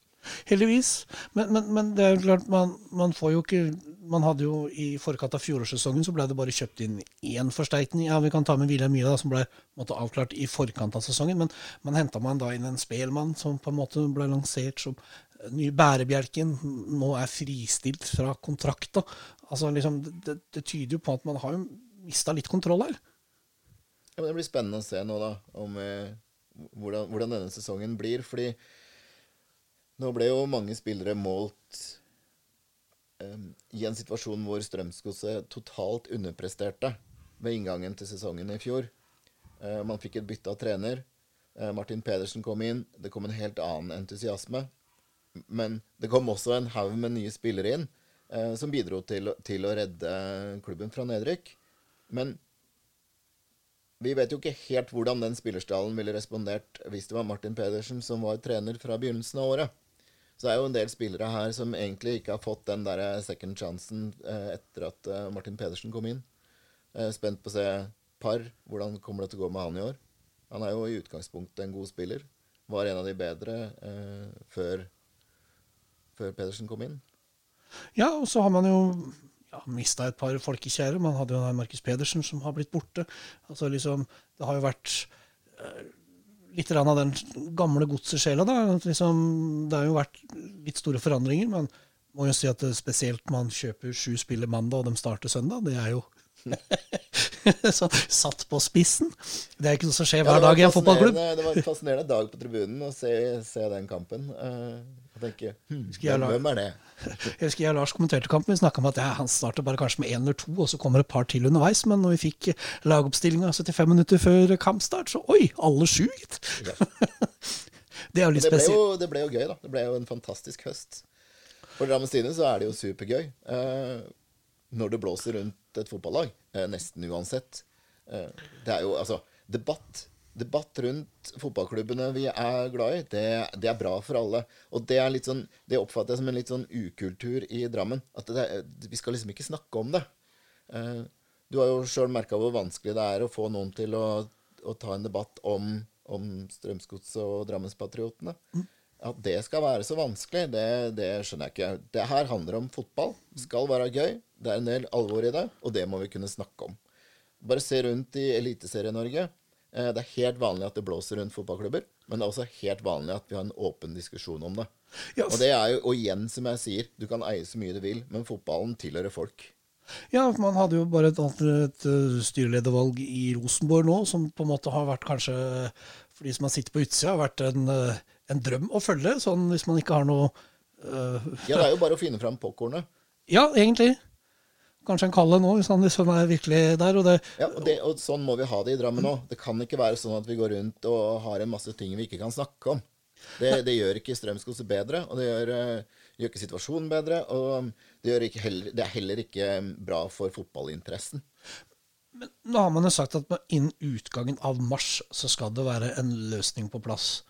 S2: Heldigvis. Men, men, men, det er jo klart, man, man, får jo ikke Man hadde jo i forkant av fjorårssesongen så ble det bare kjøpt inn én forsterkning. Ja, vi kan ta med Wilhelm Myhre, som ble måte, avklart i forkant av sesongen. Men man henta man da inn en spelmann som på en måte ble lansert som ny bærebjelken, nå er fristilt fra kontrakta. Altså, liksom, det, det, tyder jo på at man har jo mista litt kontroll her.
S3: Ja, men Det blir spennende å se nå, da, om eh, hvordan, hvordan, denne sesongen blir. fordi nå ble jo mange spillere målt um, i en situasjon hvor Strømsgodset totalt underpresterte ved inngangen til sesongen i fjor. Uh, man fikk et bytte av trener. Uh, Martin Pedersen kom inn. Det kom en helt annen entusiasme. Men det kom også en haug med nye spillere inn uh, som bidro til, til, å redde klubben fra nedrykk. Men vi vet jo ikke helt hvordan den spillerstallen ville respondert hvis det var Martin Pedersen som var trener fra begynnelsen av året. Så det er jo en del spillere her som egentlig ikke har fått den der second chancen eh, etter at eh, Martin Pedersen kom inn. Eh, spent på å se par. Hvordan kommer det til å gå med han i år? Han er jo i utgangspunktet en god spiller. Var en av de bedre eh, før, før Pedersen kom inn.
S2: Ja, og så har man jo ja, mista et par folkekjære. Man hadde jo Markus Pedersen som har blitt borte. Altså liksom, Det har jo vært eh, litt av den gamle godsesjela. Liksom, det har jo vært litt store forandringer. Man må jo si at spesielt man kjøper sju spiller mandag, og de starter søndag. Det er jo (laughs) så, satt på spissen. Det er ikke noe som skjer hver ja, dag i en fotballklubb.
S3: Det var en fascinerende dag på tribunen å se, se den kampen. Uh, tenke hmm, hvem, hvem er det? (laughs)
S2: Jeg husker jeg og Lars kommenterte kampen. Vi snakka om at ja, han starter bare kanskje med én eller to, og så kommer et par til underveis. Men når vi fikk lagoppstillinga 75 minutter før kampstart, så oi, alle sju, gitt! Ja. (laughs) det er jo litt spesielt.
S3: Det ble jo gøy, da. Det ble jo en fantastisk høst. For Drammen Stine så er det jo supergøy eh, når det blåser rundt et fotballag. Eh, nesten uansett. Eh, det er jo altså Debatt debatt rundt fotballklubbene vi er glad i, det, det, er bra for alle. Og det, er litt sånn, det oppfatter jeg som en litt sånn ukultur i Drammen. At det, vi skal liksom ikke snakke om det. Uh, du har jo sjøl merka hvor vanskelig det er å få noen til å, å ta en debatt om, om Strømsgodset og Drammenspatriotene. Mm. At det skal være så vanskelig, det, det, skjønner jeg ikke. Det her handler om fotball. Det skal være gøy. Det er en del alvor i det, og det må vi kunne snakke om. Bare se rundt i Eliteserie-Norge. Eh, det er helt vanlig at det blåser rundt fotballklubber, men det er også helt vanlig at vi har en åpen diskusjon om det. Yes. Og det er jo, og igjen, som jeg sier, du kan eie så mye du vil, men fotballen tilhører folk.
S2: Ja, man hadde jo bare et, et eh, styreledervalg i Rosenborg nå, som på en måte har vært kanskje, for de som har sittet på utsida, har vært en, eh, en, drøm å følge, sånn hvis man ikke har noe uh,
S3: Ja, det er jo bare å finne fram popkornet.
S2: Ja, egentlig. Kanskje en Kalle nå, hvis han liksom er virkelig der. Og, det,
S3: ja, og, det, og sånn må vi ha det i Drammen òg. Det kan ikke være sånn at vi går rundt og har en masse ting vi ikke kan snakke om. Det, det gjør ikke Strømsgodset bedre, og det gjør, uh, gjør, ikke situasjonen bedre. Og det, heller, det, er heller ikke bra for fotballinteressen.
S2: Men nå har man jo sagt at innen utgangen av mars så skal det være en løsning på plass.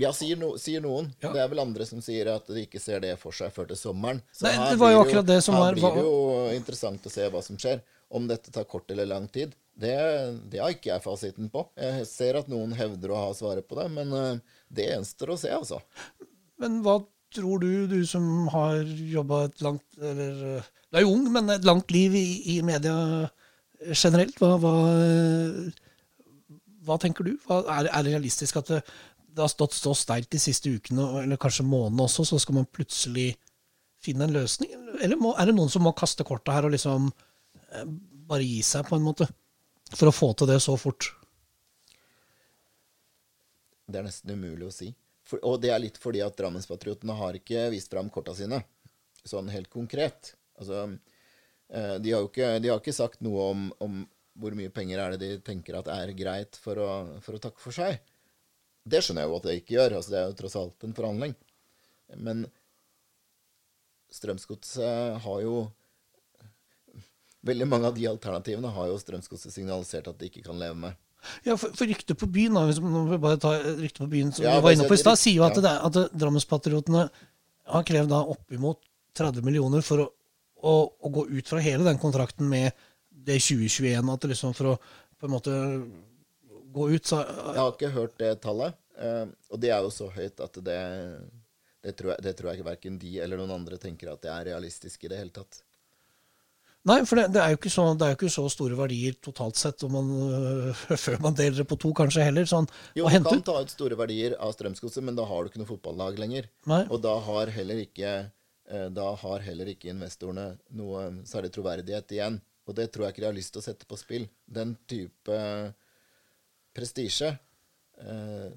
S3: Ja, sier, no, sier noen. Ja. Det er vel andre som sier at de ikke ser det for seg før til sommeren.
S2: Så Nei, det var jo akkurat det som
S3: her var Her blir det jo interessant å se hva som skjer. Om dette tar kort eller lang tid, det, det har ikke jeg fasiten på. Jeg ser at noen hevder å ha svaret på det, men uh, det gjenstår å se, altså.
S2: Men hva tror du, du som har jobba et langt Eller eh, du er jo ung, men et langt liv i, i media generelt. Hva, hva, hva tenker du? Hva, er, er, det realistisk at det, det har stått så sterkt de siste ukene, eller kanskje månedene også, så skal man plutselig finne en løsning? Eller må, er det noen som må kaste kortet her og liksom eh, bare gi seg, på en måte? For å få til det så fort?
S3: Det er nesten umulig å si. For, og det er litt fordi at Drammenspatriotene har ikke vist fram korta sine sånn helt konkret. Altså, eh, de, har jo ikke, de har ikke sagt noe om, om hvor mye penger er det de tenker at er greit for å, for å takke for seg. Det skjønner jeg jo at det ikke gjør. altså Det er jo tross alt en forhandling. Men Strømsgodset har jo Veldig mange av de alternativene har jo Strømsgodset signalisert at de ikke kan leve med.
S2: Ja, for, for ryktet på byen, da, hvis vi bare tar ryktet på byen som
S3: Ja,
S2: vi var inne på i stad, sier jo at,
S3: ja.
S2: at Drammenspatriotene har krevd da oppimot 30 millioner for å, å, å gå ut fra hele den kontrakten med det 2021. At det liksom for å på en måte gå ut, så
S3: Jeg har ikke hørt det tallet, eh, og det er jo så høyt at det, det, tror, jeg, det tror jeg verken de eller noen andre tenker at det er realistisk i det hele tatt.
S2: Nei, for det, det, er så, det er jo ikke så store verdier totalt sett om man, øh, (laughs) før man deler det på to, kanskje heller. Sånn,
S3: Jo,
S2: man
S3: du kan ta ut store verdier av Strømsgodset, men da har du ikke noe fotballag lenger.
S2: Nei.
S3: Og da har ikke eh, da har heller ikke investorene noe særlig troverdighet igjen. Og det tror jeg ikke de har lyst til å sette på spill. Den type prestisje eh,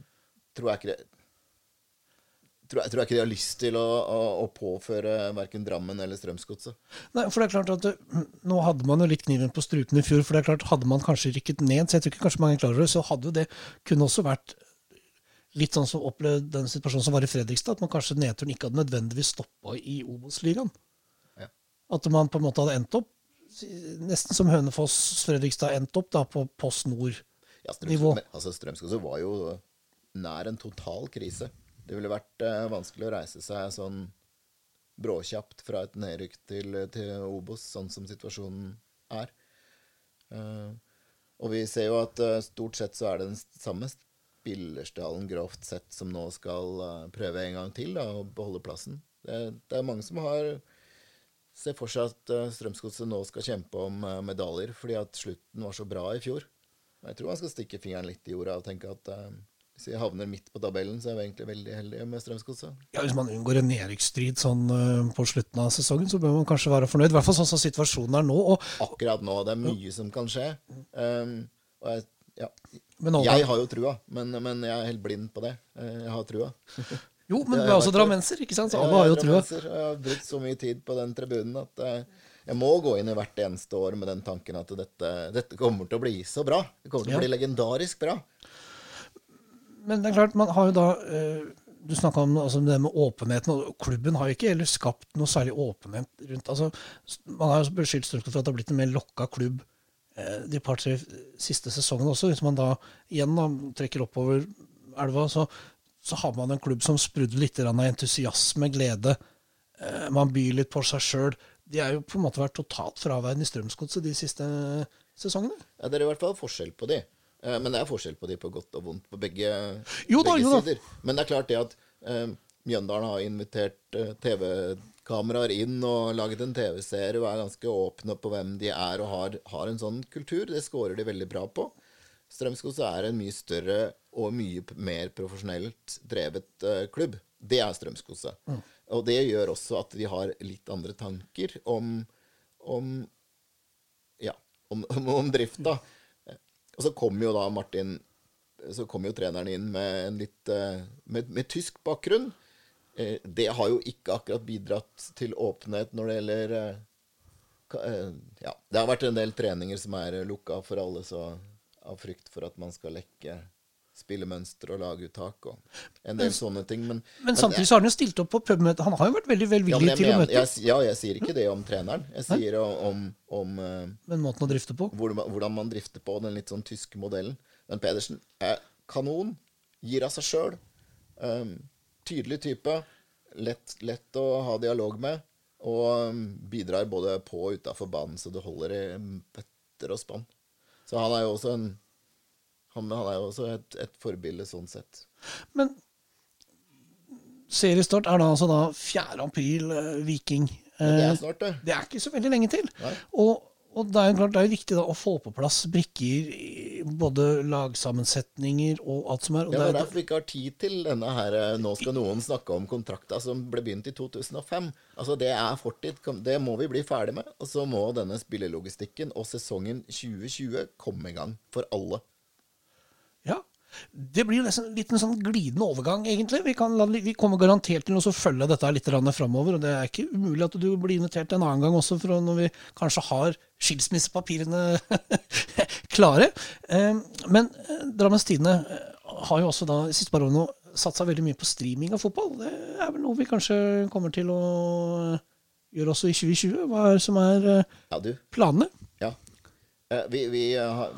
S3: tror jeg ikke det tror jeg, tror jeg ikke de har lyst til å, å, å påføre verken Drammen eller Strømsgodset.
S2: Nei, for det er klart at det, Nå hadde man jo litt kniven på strupen i fjor. for det er klart Hadde man kanskje rykket ned, så jeg tror ikke kanskje mange klarer det, så hadde jo det kunne også vært litt sånn som opplevd den situasjonen som var i Fredrikstad, at man kanskje nedturen ikke hadde nødvendigvis stoppa i Obos-ligaen.
S3: Ja.
S2: At man på en måte hadde endt opp nesten som Hønefoss-Fredrikstad endte opp da på Post Nord.
S3: Ja. Men, altså, Strømskog var jo nær en total krise. Det ville vært eh, vanskelig å reise seg sånn bråkjapt fra et nedrykk til, til Obos, sånn som situasjonen er. Eh, og vi ser jo at eh, stort sett så er det den samme spillerstallen grovt sett som nå skal eh, prøve en gang til da, å beholde plassen. Det, det er mange som har ser for seg at uh, Strømsgodset nå skal kjempe om eh, medaljer, fordi at slutten var så bra i fjor. Men jeg tror man skal stikke fingeren litt i jorda og tenke at eh, hvis vi havner midt på tabellen, så er vi egentlig veldig heldige med Strømsgodset.
S2: Ja, Hvis man unngår en nedrykksstrid sånn øh, på slutten av sesongen, så bør man kanskje være fornøyd. I hvert fall sånn som situasjonen er nå. Og,
S3: Akkurat nå, det er mye som kan skje. Um, og jeg, ja,
S2: men
S3: jeg har jo trua, men, men jeg er helt blind på det. Eh, Jeg har trua.
S2: jo, men du er også
S3: vært-
S2: drammenser, ikke sant? Så
S3: Ja,
S2: alle har jo trua.
S3: Jeg har brukt så mye tid på den tribunen at eh, jeg må gå inn i hvert eneste år med den tanken at dette, dette kommer til å bli så bra. Det kommer til å bli legendarisk bra.
S2: Men det er klart, man har jo da øh, Du snakka om altså, det med åpenheten, og klubben har jo ikke heller skapt noe særlig åpenhet rundt altså, Man har jo beskyldt Strømsgodset for at det har blitt en mer lokka klubb eh, de par-tre siste sesongene også. Hvis man da igjen da, trekker oppover elva, så, så har man en klubb som sprudler litt av entusiasme, glede. Eh, man byr litt på seg sjøl. De har jo på en måte vært totalt fraværende i Strømsgodset de siste sesongene.
S3: Ja, det er i hvert fall forskjell på de. Eh, Men det er forskjell på de på godt og vondt på begge,
S2: Jo da,
S3: begge
S2: jo
S3: sider. Men det er klart det at eh, Mjøndalen har invitert uh, TV-kameraer inn og laget en TV-serie og er ganske åpne på hvem de er og har, har en sånn kultur. Det scorer de veldig bra på. Strømsgodset er en mye større og mye mer profesjonelt drevet uh, klubb. Det er Strømsgodset. Og det gjør også at de har litt andre tanker om, om ja, om, (laughs) om, om drifta. Og så kommer jo da Martin Så kommer jo treneren inn med en litt eh, med, med tysk bakgrunn. Eh, Det har jo ikke akkurat bidratt til åpenhet når det gjelder eh, Ja, det har vært en del treninger som er lukka for alle, så av frykt for at man skal lekke spillemønster og laguttak og en del sånne ting. Men,
S2: Men samtidig så har han jo stilt opp på pubmøte. Han har jo vært veldig
S3: ja,
S2: velvillig
S3: men jeg,
S2: til å møte.
S3: jeg, ja, jeg sier ikke det om treneren. Jeg sier om, om eh,
S2: Men måten å drifte på.
S3: hvordan man, hvordan man drifter på den litt sånn tyske modellen. Men Pedersen er kanon. Gir av seg sjøl. Um, tydelig type. Lett, lett å ha dialog med. Og um, bidrar både på og utafor banen, så det holder i bøtter og spann. Så han er jo også en han, han er jo også et, et forbilde sånn sett.
S2: Men seriestart er da altså da 4. april, eh, Viking.
S3: Men det
S2: Eh,
S3: er snart, det.
S2: det er ikke så veldig lenge til. Og, og det er jo klart det er jo viktig da å få på plass brikker i både lagsammensetninger og alt som er. Og
S3: Ja, det er
S2: er,
S3: derfor vi ikke har tid til denne her eh, Nå skal noen snakke om kontrakta som ble begynt i 2005. Altså, det er fortid. Det må vi bli ferdig med. Og så må denne spillelogistikken og sesongen 2020 komme i gang for alle.
S2: Det blir jo nesten en liten sånn glidende overgang, egentlig. Vi, kan, vi kommer garantert til å følge dette litt framover. Og det er ikke umulig at du blir invitert en annen gang også, for når vi kanskje har skilsmissepapirene (laughs) klare. Eh, Men eh, Drammens Tidende eh, har jo også da de siste par årene satsa veldig mye på streaming av fotball. Det er vel noe vi kanskje kommer til å gjøre også i 2020. Hva er det som er eh,
S3: Ja, du.
S2: planene?
S3: Ja. Eh, vi, vi, har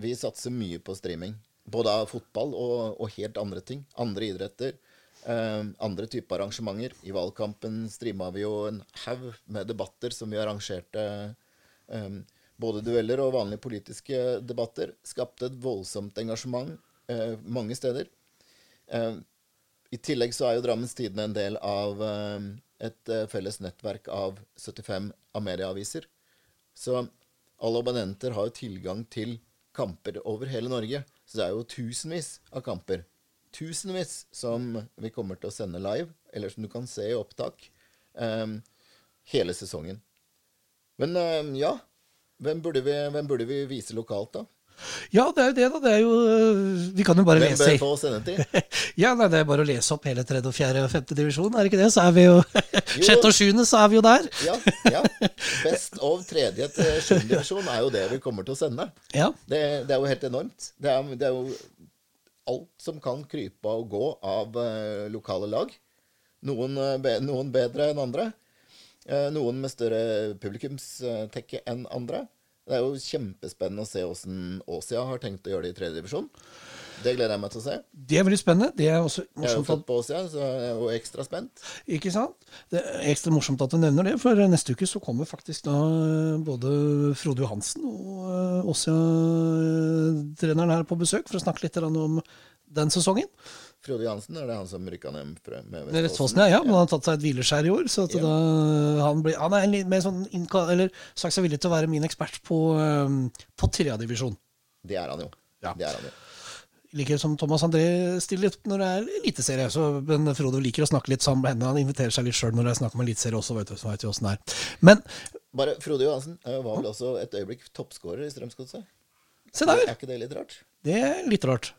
S3: vi satser mye på streaming. Både av fotball og, og helt andre ting. Andre idretter. Eh, andre typer arrangementer. I valgkampen streama vi jo en haug med debatter som vi arrangerte. Eh, både dueller og vanlige politiske debatter. Skapte et voldsomt engasjement eh, mange steder. Eh, I tillegg så er jo Drammens Tidende en del av et eh, felles nettverk av 75 Amedia-aviser. Så alle abonnenter har jo tilgang til kamper over hele Norge. Så det er jo tusenvis av kamper. Tusenvis som vi kommer til å sende live, eller som du kan se i opptak, um, hele sesongen. Men um, ja, hvem burde, vi, hvem burde vi vise lokalt, da?
S2: Ja, det er jo det, da. Det er jo, vi kan jo bare
S3: Hvem
S2: lese
S3: bør
S2: i
S3: sende til? (laughs)
S2: Ja, nei, Det er bare å lese opp hele tredje, fjerde og femte divisjon, er det ikke det? Så er vi jo (laughs) Sjette og sjuende, så er vi jo der.
S3: Ja, ja. Best of tredje til sjuende divisjon er jo det vi kommer til å sende.
S2: Ja.
S3: Det, det er jo helt enormt. Det er, det er jo alt som kan krype og gå av uh, lokale lag. Noen, uh, be, noen bedre enn andre. Uh, noen med større publikumstekke enn andre. Det er jo kjempespennende å se åssen Åsia har tenkt å gjøre det i tredje divisjon. Det gleder jeg meg til å se.
S2: Det er veldig spennende. Det er også
S3: Jeg er jo
S2: morsomt
S3: født på Åsia, så jeg er jo ekstra spent.
S2: ikke sant? Det er ekstra morsomt at du nevner det, for neste uke så kommer faktisk da både Frode Johansen og Åsia-treneren her på besøk for å snakke litt om den sesongen.
S3: Frode Jansen, er det han som rykka ned fra- med
S2: Det Vestfossen, ja, ja, men han har tatt seg et hvileskjær i år. Så
S3: Ja.
S2: da, han, blir, han er en litt mer sånn eller sagt seg villig til å være min ekspert på, um, på tredjedivisjon.
S3: Det er han jo.
S2: Ja.
S3: Det er han jo.
S2: Liker som Thomas André stiller litt når det er eliteserie. Men Frode liker å snakke litt sammen med henne. Han inviterer seg litt sjøl når det er snakk om eliteserie også, vet du, så vet du åssen det er. Men
S3: Bare Frode Johansen eh, var vel også et øyeblikk toppskårer i Strømsgodset.
S2: se
S3: Er ikke det litt rart?
S2: Det er litt rart.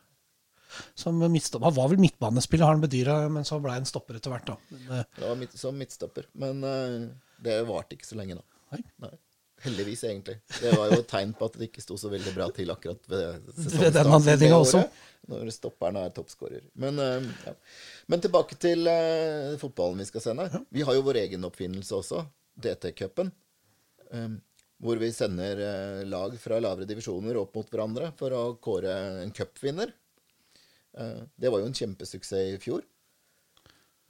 S2: Som midtstopper. Han var vel midtbanespiller, har han bedyra, men så ble han stopper etter hvert, da. Men, eh,
S3: Det var midt, som midtstopper. Men eh, det varte ikke så lenge, da.
S2: nei.
S3: Heldigvis, egentlig. Det var jo et tegn på at det ikke sto så veldig bra til akkurat ved
S2: anledningen også.
S3: Når stopperen er toppskårer. Men, eh, ja. Men tilbake til uh, fotballen vi skal sende. Vi har jo vår egen oppfinnelse også, DT-cupen. Um, hvor vi sender uh, lag fra lavere divisjoner opp mot hverandre for å kåre en cupvinner. Eh, det var jo en kjempesuksess i fjor.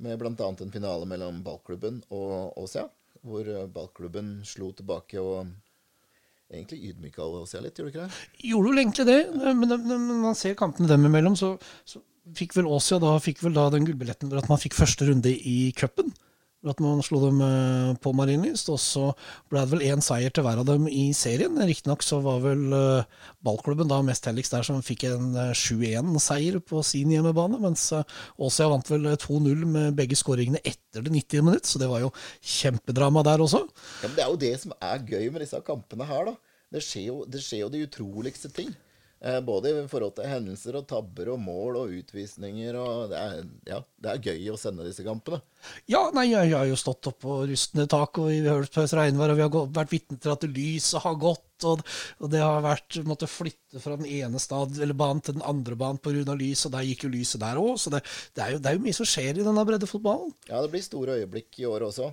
S3: Med bl.a. en finale mellom ballklubben og Åsia. Hvor eh, ballklubben slo tilbake og egentlig ydmyka Åsia litt, gjorde du ikke det?
S2: Gjorde vel egentlig det, men når man ser kampene dem imellom, så, så fikk vel Åsia da, fikk vel da den gullbilletten for at man fikk første runde i cupen. At man slo dem eh, på Marienlyst, og så ble det vel én seier til hver av dem i serien. Riktignok så var vel eh, ballklubben da mest helligst der som fikk en eh, 7-1-seier på sin hjemmebane, mens eh, Åsia vant vel eh, 2-0 med begge skåringene etter det 90. minutt, så det var jo kjempedrama der også.
S3: Ja, men Det er jo det som er gøy med disse kampene her, da. Det skjer jo, det skjer jo de utroligste ting. Eh, både i forhold til hendelser og tabber og mål og utvisninger. og Det er, ja, det er gøy å sende disse kampene.
S2: Ja, nei, jeg, har jo stått oppå rustne tak, og vi har hørt på et regnvær, og vi har gått, vært vitne til at lyset har gått, og, og det har vært måtte flytte fra den ene stad, eller banen til den andre banen pga. lys, og der gikk jo lyset der òg. Så det, det, er jo, det er jo mye som skjer i denne breddefotballen.
S3: Ja, det blir store øyeblikk i år også.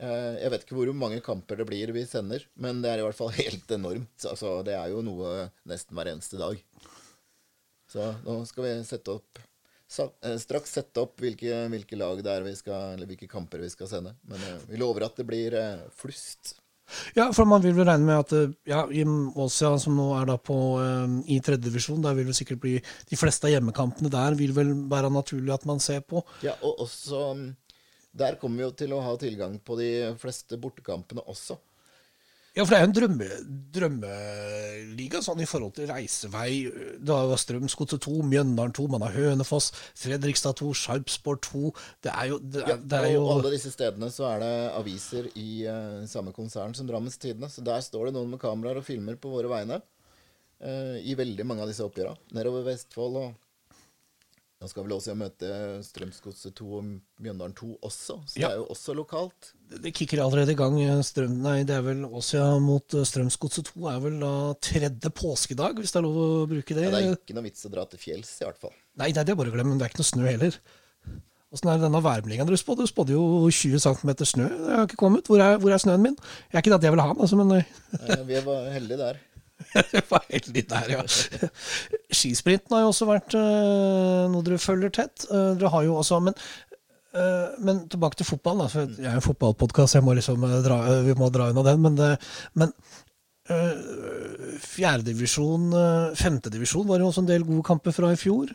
S3: Eh, Jeg vet ikke hvor mange kamper det blir vi sender, men det er i hvert fall (laughs) helt enormt. Altså, det er jo noe nesten hver eneste dag. Så nå skal vi sette opp eh, straks sette opp hvilke, hvilke lag det er vi skal, eller hvilke kamper vi skal sende. Men eh, vi lover at det blir flust.
S2: Ja, for man vil vel regne med at ja, i Åsia, som nå er da på, eh, i tredjedivisjon, der vil det sikkert bli De fleste av hjemmekampene der vil vel være naturlig at man ser på.
S3: Ja, og også mm, Der kommer vi jo til å ha tilgang på de fleste bortekampene også.
S2: Ja, for det er jo en drømme, drømmeliga sånn i forhold til reisevei. Det har jo Strømsgodset 2, Mjøndalen 2, man har Hønefoss, Fredrikstad 2, Sarpsborg 2. Det er jo, det er, det er jo
S3: alle disse stedene så er det aviser i uh, samme konsern som Drammens Tidende. Så der står det noen med kameraer og filmer på våre vegne. uh, I veldig mange av disse oppgjørene. Nedover Vestfold og Nå skal vel også møte Strømsgodset 2 og Mjøndalen 2 også. Så det er jo også lokalt.
S2: Det kicker allerede i gang. Strøm, nei, det er vel Åsia mot eh, Strømsgodset 2 er vel da tredje påskedag, hvis det er lov å bruke det.
S3: Ja, det er ikke noe vits å dra til fjells, i hvert fall.
S2: Nei, det er bare å glemme, det er ikke noe snø heller. Åssen er det denne værmeldinga dere spådde? Du spådde jo 20 cm snø. Det har ikke kommet. Hvor er, hvor er snøen min? Jeg er ikke det at jeg vil ha den, altså, men eh,
S3: Eh, Vi var heldige der. (laughs)
S2: det var heldig der, ja. (laughs) Skisprinten har jo også vært uh, noe dere følger tett. Uh, dere har jo også, men, uh, men tilbake til fotball. Da, for Jeg er en fotballpodkast, liksom, vi må dra unna den. Men, det, men fjerdedivisjon, femtedivisjon var jo også en del gode kamper fra i fjor.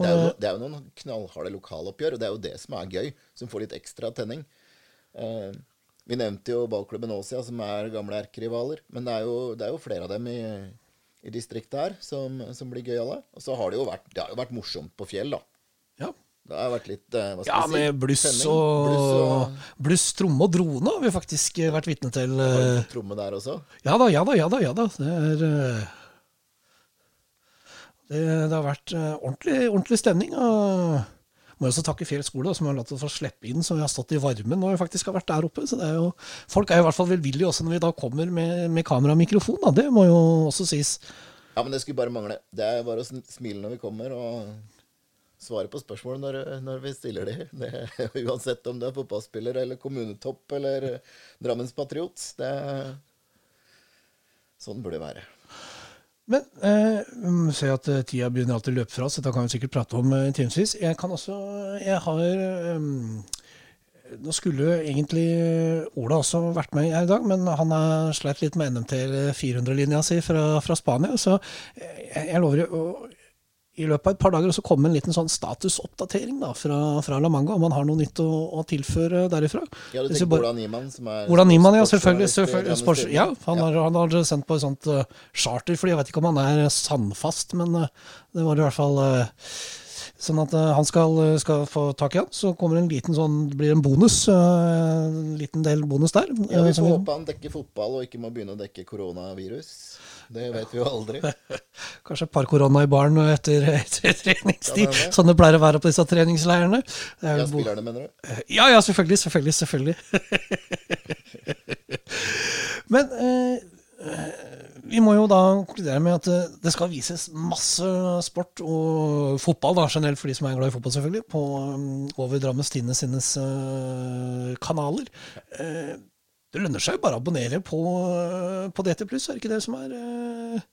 S3: Det er, jo, det er jo noen knallharde lokaloppgjør, og det er jo det som er gøy, som får litt ekstra tenning. Uh, vi nevnte jo ballklubben Åsia, som er gamle erkerivaler. Men det er, jo, det er, jo, flere av dem i, i distriktet her som, som blir gøyale. Og så har det jo vært, det har jo vært morsomt på fjell, da.
S2: Ja.
S3: Det har vært litt eh, hva
S2: skal Ja, med bluss og, bluss og Bluss, tromme og drone har vi faktisk vært vitne til.
S3: Har du tromme der også?
S2: Ja da, ja da, ja da. Ja da. Det, er, eh, det, det har vært eh, ordentlig, ordentlig stemning. og må jeg også takke Fjell skole, som har latt oss få slippe inn, så vi har stått i varmen når vi faktisk har vært der oppe. så er jo, Folk er i hvert fall velvillige også når vi da kommer med, med kamera og mikrofon. Da. Det må jo også sies.
S3: Ja, men det skulle bare mangle. Det er bare å smile når vi kommer, og svare på spørsmål når, når vi stiller de. Det, uansett om det er fotballspiller eller kommunetopp eller Drammens Patriot. Det, sånn burde det være.
S2: Men eh, ser at eh, tida begynner alltid å løpe fra oss, dette kan vi sikkert prate om eh, timevis. Jeg kan også Jeg har um, Nå skulle egentlig Ola også vært med her i dag, men han har sleit litt med NMT 400-linja si fra, fra, Spania. Så jeg, jeg lover å i løpet av et par dager så kommer en liten sånn statusoppdatering da, fra, fra, La Manga, om han har noe nytt å, å tilføre derifra.
S3: Ja, Du tenker Ola Niemann, som er
S2: Ola Niemann, ja, selvfølgelig. selvfølgelig sports, ja, han, ja. Har, han har sendt på et sånt uh, charter, fordi jeg vet ikke om han er sandfast, men uh, det var i hvert fall uh, Sånn at han skal, skal, få tak i han. Så kommer en liten sånn, blir en bonus. En liten del bonus der.
S3: Ja, Vi får håpe han dekker fotball og ikke må begynne å dekke koronavirus. Det vet vi jo aldri. (laughs)
S2: Kanskje et par korona i baren etter, (laughs) etter treningstid, ja, sånn det pleier å være på disse treningsleirene.
S3: Ja, spillerne, mener du?
S2: Ja, ja, selvfølgelig. Selvfølgelig. selvfølgelig. (laughs) Men eh, vi må jo da konkludere med at eh, det skal vises masse sport og fotball da, generelt for de som er glad i fotball, selvfølgelig, på, um, over Drammens Tidende sines uh, kanaler. Uh, det lønner seg jo bare å abonnere på, på DT Pluss, er det ikke det som er uh,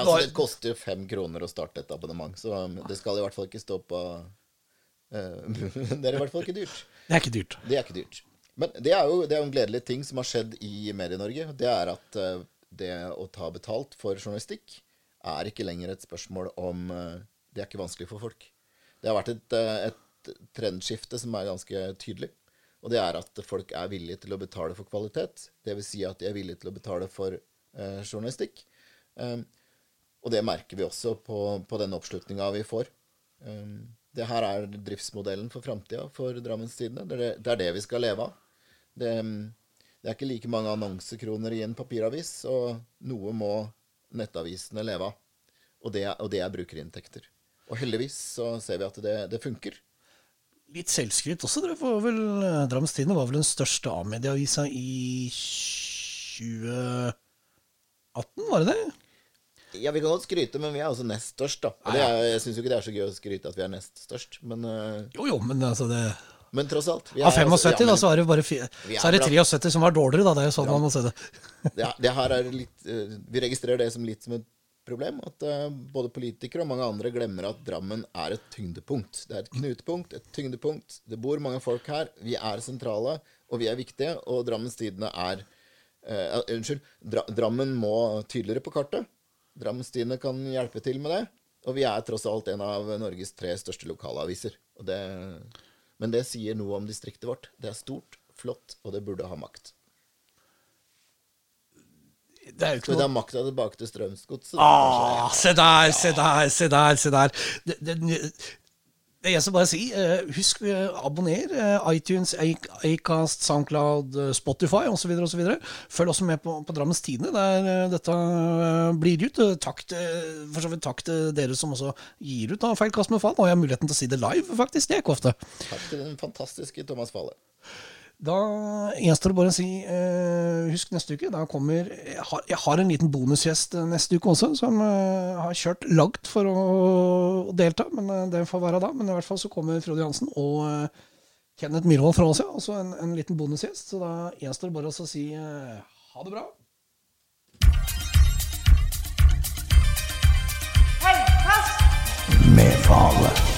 S3: altså, Det koster jo fem kroner å starte et abonnement, så det skal i hvert fall ikke stå på uh, (laughs) Det er i hvert fall ikke dyrt.
S2: Det er ikke dyrt.
S3: Det er ikke dyrt. Men det er jo, det er en gledelig ting som har skjedd i Medie-Norge. Det er at uh, det å ta betalt for journalistikk er ikke lenger et spørsmål om Det er ikke vanskelig for folk. Det har vært et, et trendskifte som er ganske tydelig. Og det er at folk er villige til å betale for kvalitet. Dvs. Si at de er villige til å betale for eh, journalistikk. Um, og det merker vi også på, på den oppslutninga vi får. Um, det her er driftsmodellen for framtida for Drammens Tidende. Det, det, er det vi skal leve av. Det, det, er ikke like mange annonsekroner i en papiravis, og noe må nettavisene leve av. Og det, og det er brukerinntekter. Og heldigvis så ser vi at det, det funker.
S2: Litt selvskryt også. Dere var vel, eh, Drammens Tidende var vel den største A-medieavisa i 2018, var det det?
S3: Ja, vi kan godt skryte, men vi er altså nest størst, da. Og er, jeg syns jo ikke det er så gøy å skryte at vi er nest størst, men uh,
S2: Jo, jo, men altså det
S3: Men tross alt.
S2: Av 75, altså, ja, da, så er det bare er så er det 73 som var dårligere, da. Det er jo sånn ja. man må se det.
S3: ja, det her er litt uh, Vi registrerer det som litt som et problem at uh, både politikere og mange andre glemmer at Drammen er et tyngdepunkt. Det er et knutepunkt, et tyngdepunkt. Det bor mange folk her. Vi er sentrale, og vi er viktige. Og Drammens Tidende er uh, Unnskyld. Dra Drammen må tydeligere på kartet. Drammens Tidende kan hjelpe til med det. Og vi er tross alt en av Norges tre største lokalaviser. Det, men det sier noe om distriktet vårt. Det er stort, flott, og det burde ha makt. Det er jo ikke Skal vi makta tilbake til Strømsgodset?
S2: Ah, se der, se der, se der. se der. Det, det, det jeg skal bare si, uh, husk uh, abonner. Uh, iTunes, Acast, Soundcloud, Spotify osv. osv. Følg også med på, på Drammens Tidende, der dette blir ut. Takk til, for så vidt takk til dere som også gir ut av Feil kast med fall. Har jeg muligheten til å si det live, faktisk. Det er ikke ofte.
S3: Takk til den fantastiske Thomas Falle.
S2: Da gjenstår det bare å si eh, husk neste uke. Da kommer, jeg, har, jeg har en liten bonusgjest eh, neste uke også, som eh, har kjørt langt for å, å, delta. Men eh, det får være da. Men i hvert fall så kommer Frode Johansen og eh, Kenneth Myhrvold fra Åsia, også en, en liten bonusgjest. Så da gjenstår det bare å si eh, ha det bra.
S3: Hellkast! Med fale.